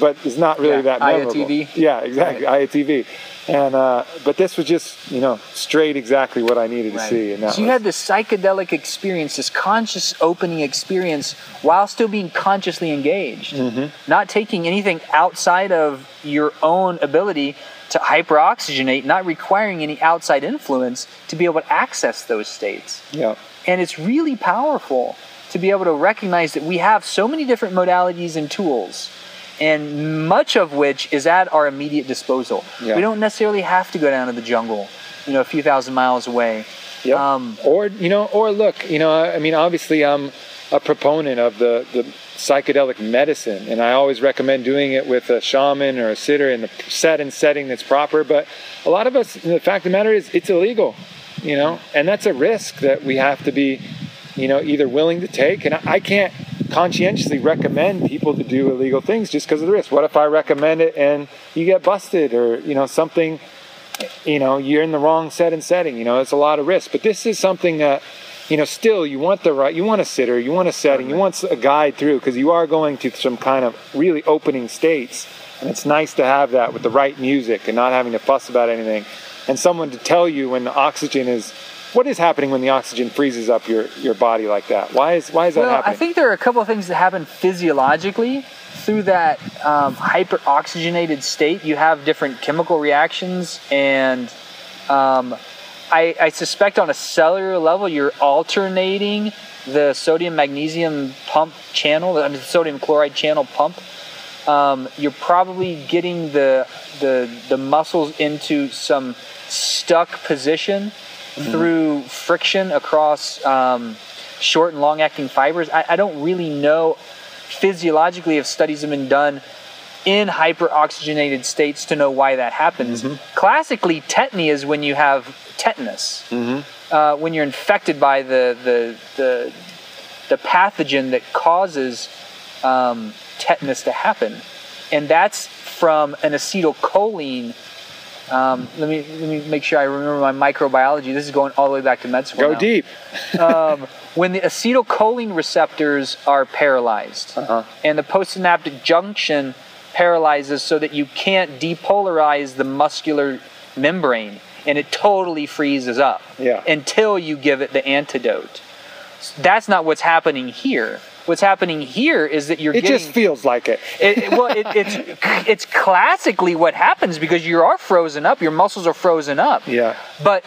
but is not really Yeah, that memorable. IATV. Yeah, exactly. IATV. And uh, but this was just you know straight exactly what I needed to see. And that so you was- had this psychedelic experience, this conscious opening experience, while still being consciously engaged, Mm-hmm. not taking anything outside of your own ability to hyperoxygenate, not requiring any outside influence to be able to access those states. yeah. And it's really powerful to be able to recognize that we have so many different modalities and tools, and much of which is at our immediate disposal. Yeah. We don't necessarily have to go down to the jungle, you know, a few thousand miles away. Yep. Um, or you know, or look, you know, I mean, obviously, I'm a proponent of the the psychedelic medicine, and I always recommend doing it with a shaman or a sitter in the set and setting that's proper. But a lot of us, the fact of the matter is, it's illegal, you know, and that's a risk that we have to be, you know, either willing to take. And I, I can't conscientiously recommend people to do illegal things just because of the risk. What if I recommend it and you get busted, or you know, something you know you're in the wrong set and setting you know it's a lot of risk. But this is something that you know still you want the right you want a sitter you want a setting you want a guide through because you are going to some kind of really opening states. And it's nice to have that with the right music and not having to fuss about anything. And someone to tell you when the oxygen is what is happening when the oxygen freezes up your, your body like that why is why is that well, happening I think there are a couple of things that happen physiologically through that um, hyperoxygenated state. You have different chemical reactions, and um, I, I suspect on a cellular level, you're alternating the sodium magnesium pump channel, the sodium chloride channel pump. Um, you're probably getting the, the the muscles into some stuck position through friction across um, short and long acting fibers. I, I don't really know physiologically if studies have been done in hyperoxygenated states to know why that happens. Classically, tetany is when you have tetanus, uh, when you're infected by the, the, the, the pathogen that causes um, tetanus to happen. And that's from an acetylcholine. Um, let me let me make sure I remember my microbiology. This is going all the way back to med school. go now deep um, when the acetylcholine receptors are paralyzed Uh-huh. and the postsynaptic junction paralyzes so that you can't depolarize the muscular membrane and it totally freezes up Yeah. until you give it the antidote. That's not what's happening here. What's happening here is that you're it getting just feels like it it, it- well, it, it's it's classically what happens because you are frozen up, your muscles are frozen up. yeah But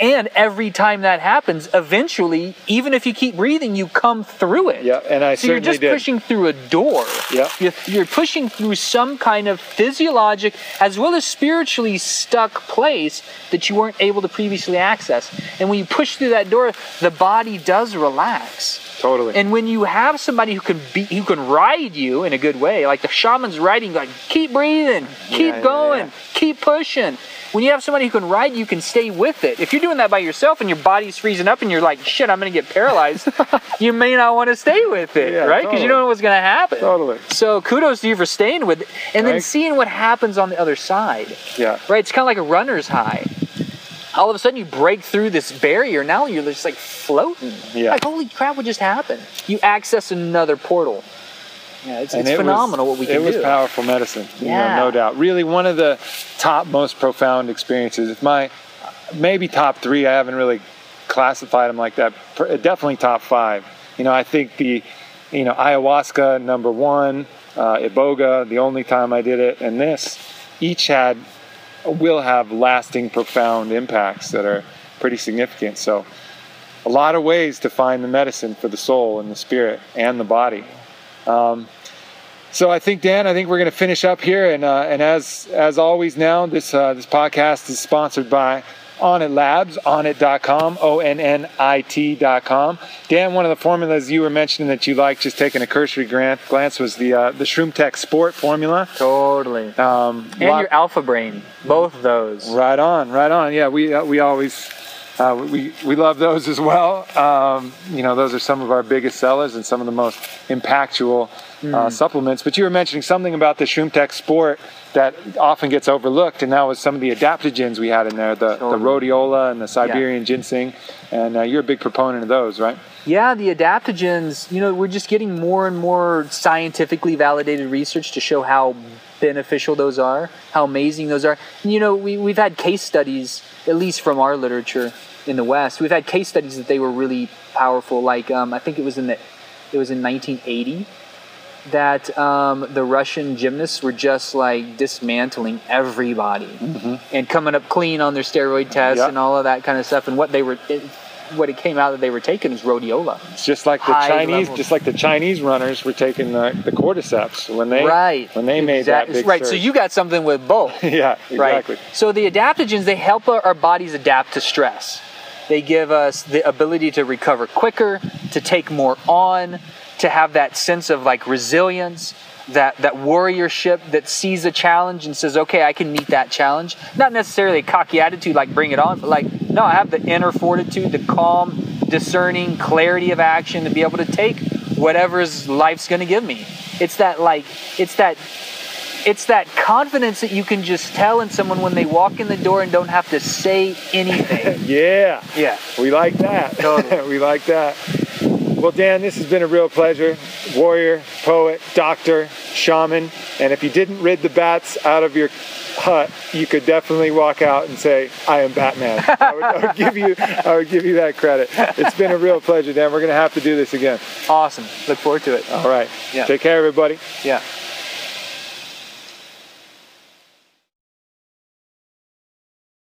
and every time that happens, eventually, even if you keep breathing, you come through it. yeah and i So you're just did pushing through a door. Yeah. You're, you're pushing through some kind of physiologic as well as spiritually stuck place that you weren't able to previously access. And when you push through that door, the body does relax. Totally And when you have somebody who can be, who can ride you in a good way, like the shaman's riding, like keep breathing, keep Yeah, yeah, going, yeah. keep pushing. When you have somebody who can ride, you can stay with it. If you're doing that by yourself and your body's freezing up and you're like, shit, I'm gonna get paralyzed, you may not want to stay with it, Yeah, right? Because you totally. don't know what's gonna happen. Totally. So kudos to you for staying with it, and then seeing what happens on the other side yeah right? It's kind of like a runner's high. All of a sudden, you break through this barrier. Now you're just like floating. Yeah. Like, holy crap, what just happened? You access another portal. Yeah, it's, it's it was- phenomenal what we can do. it was do. powerful medicine you know, Yeah. no doubt really one of the top most profound experiences if my maybe top three i haven't really classified them like that definitely top five you know i think the you know ayahuasca number one uh, iboga the only time i did it and this each had will have lasting profound impacts that are pretty significant. So a lot of ways to find the medicine for the soul and the spirit and the body. Um, so I think Dan, I think we're going to finish up here, and uh, and as as always now, this uh, this podcast is sponsored by Onnit Labs, onnit.com, o n n i t.com. Dan, one of the formulas you were mentioning that you like, just taking a cursory glance, glance was the uh, the Shroom Tech Sport formula. Totally. Um, And lot- your alpha brain, both of those. Right on, right on. Yeah, we uh, we always Uh, we, we love those as well. Um, you know, those are some of our biggest sellers and some of the most impactful uh, supplements. But you were mentioning something about the Shroom Tech Sport that often gets overlooked, and that was some of the adaptogens we had in there, the, the rhodiola and the Siberian ginseng. And uh, you're a big proponent of those, right? Yeah, the adaptogens, you know, we're just getting more and more scientifically validated research to show how beneficial those are, how amazing those are. And, you know, we, we've had case studies, at least from our literature in the West, we've had case studies that they were really powerful. Like, um, I think it was in the, it was in 1980 that um, the Russian gymnasts were just like dismantling everybody and coming up clean on their steroid tests Yeah. and all of that kind of stuff. And what they were, it, what it came out that they were taking was rhodiola. It's just like the High Chinese, levels. just like the Chinese runners were taking the, the cordyceps when they right. when they made that big right. So you got something with both. yeah, Right. exactly. So the adaptogens they help our bodies adapt to stress. They give us the ability to recover quicker, to take more on, to have that sense of like resilience, that that warriorship that sees a challenge and says, "Okay, I can meet that challenge." Not necessarily a cocky attitude like bring it on, but like no, I have the inner fortitude, the calm, discerning clarity of action to be able to take whatever's life's going to give me. It's that like it's that it's that confidence that you can just tell in someone when they walk in the door and don't have to say anything. Yeah. yeah. We like that. Totally. we like that. Well, Dan, this has been a real pleasure. Warrior, poet, doctor, shaman, and if you didn't rid the bats out of your hut, you could definitely walk out and say, "I am Batman." I would, I would give you, I would give you that credit. It's been a real pleasure, Dan. We're gonna have to do this again. Awesome. Look forward to it. All right. Yeah. Take care, everybody. Yeah.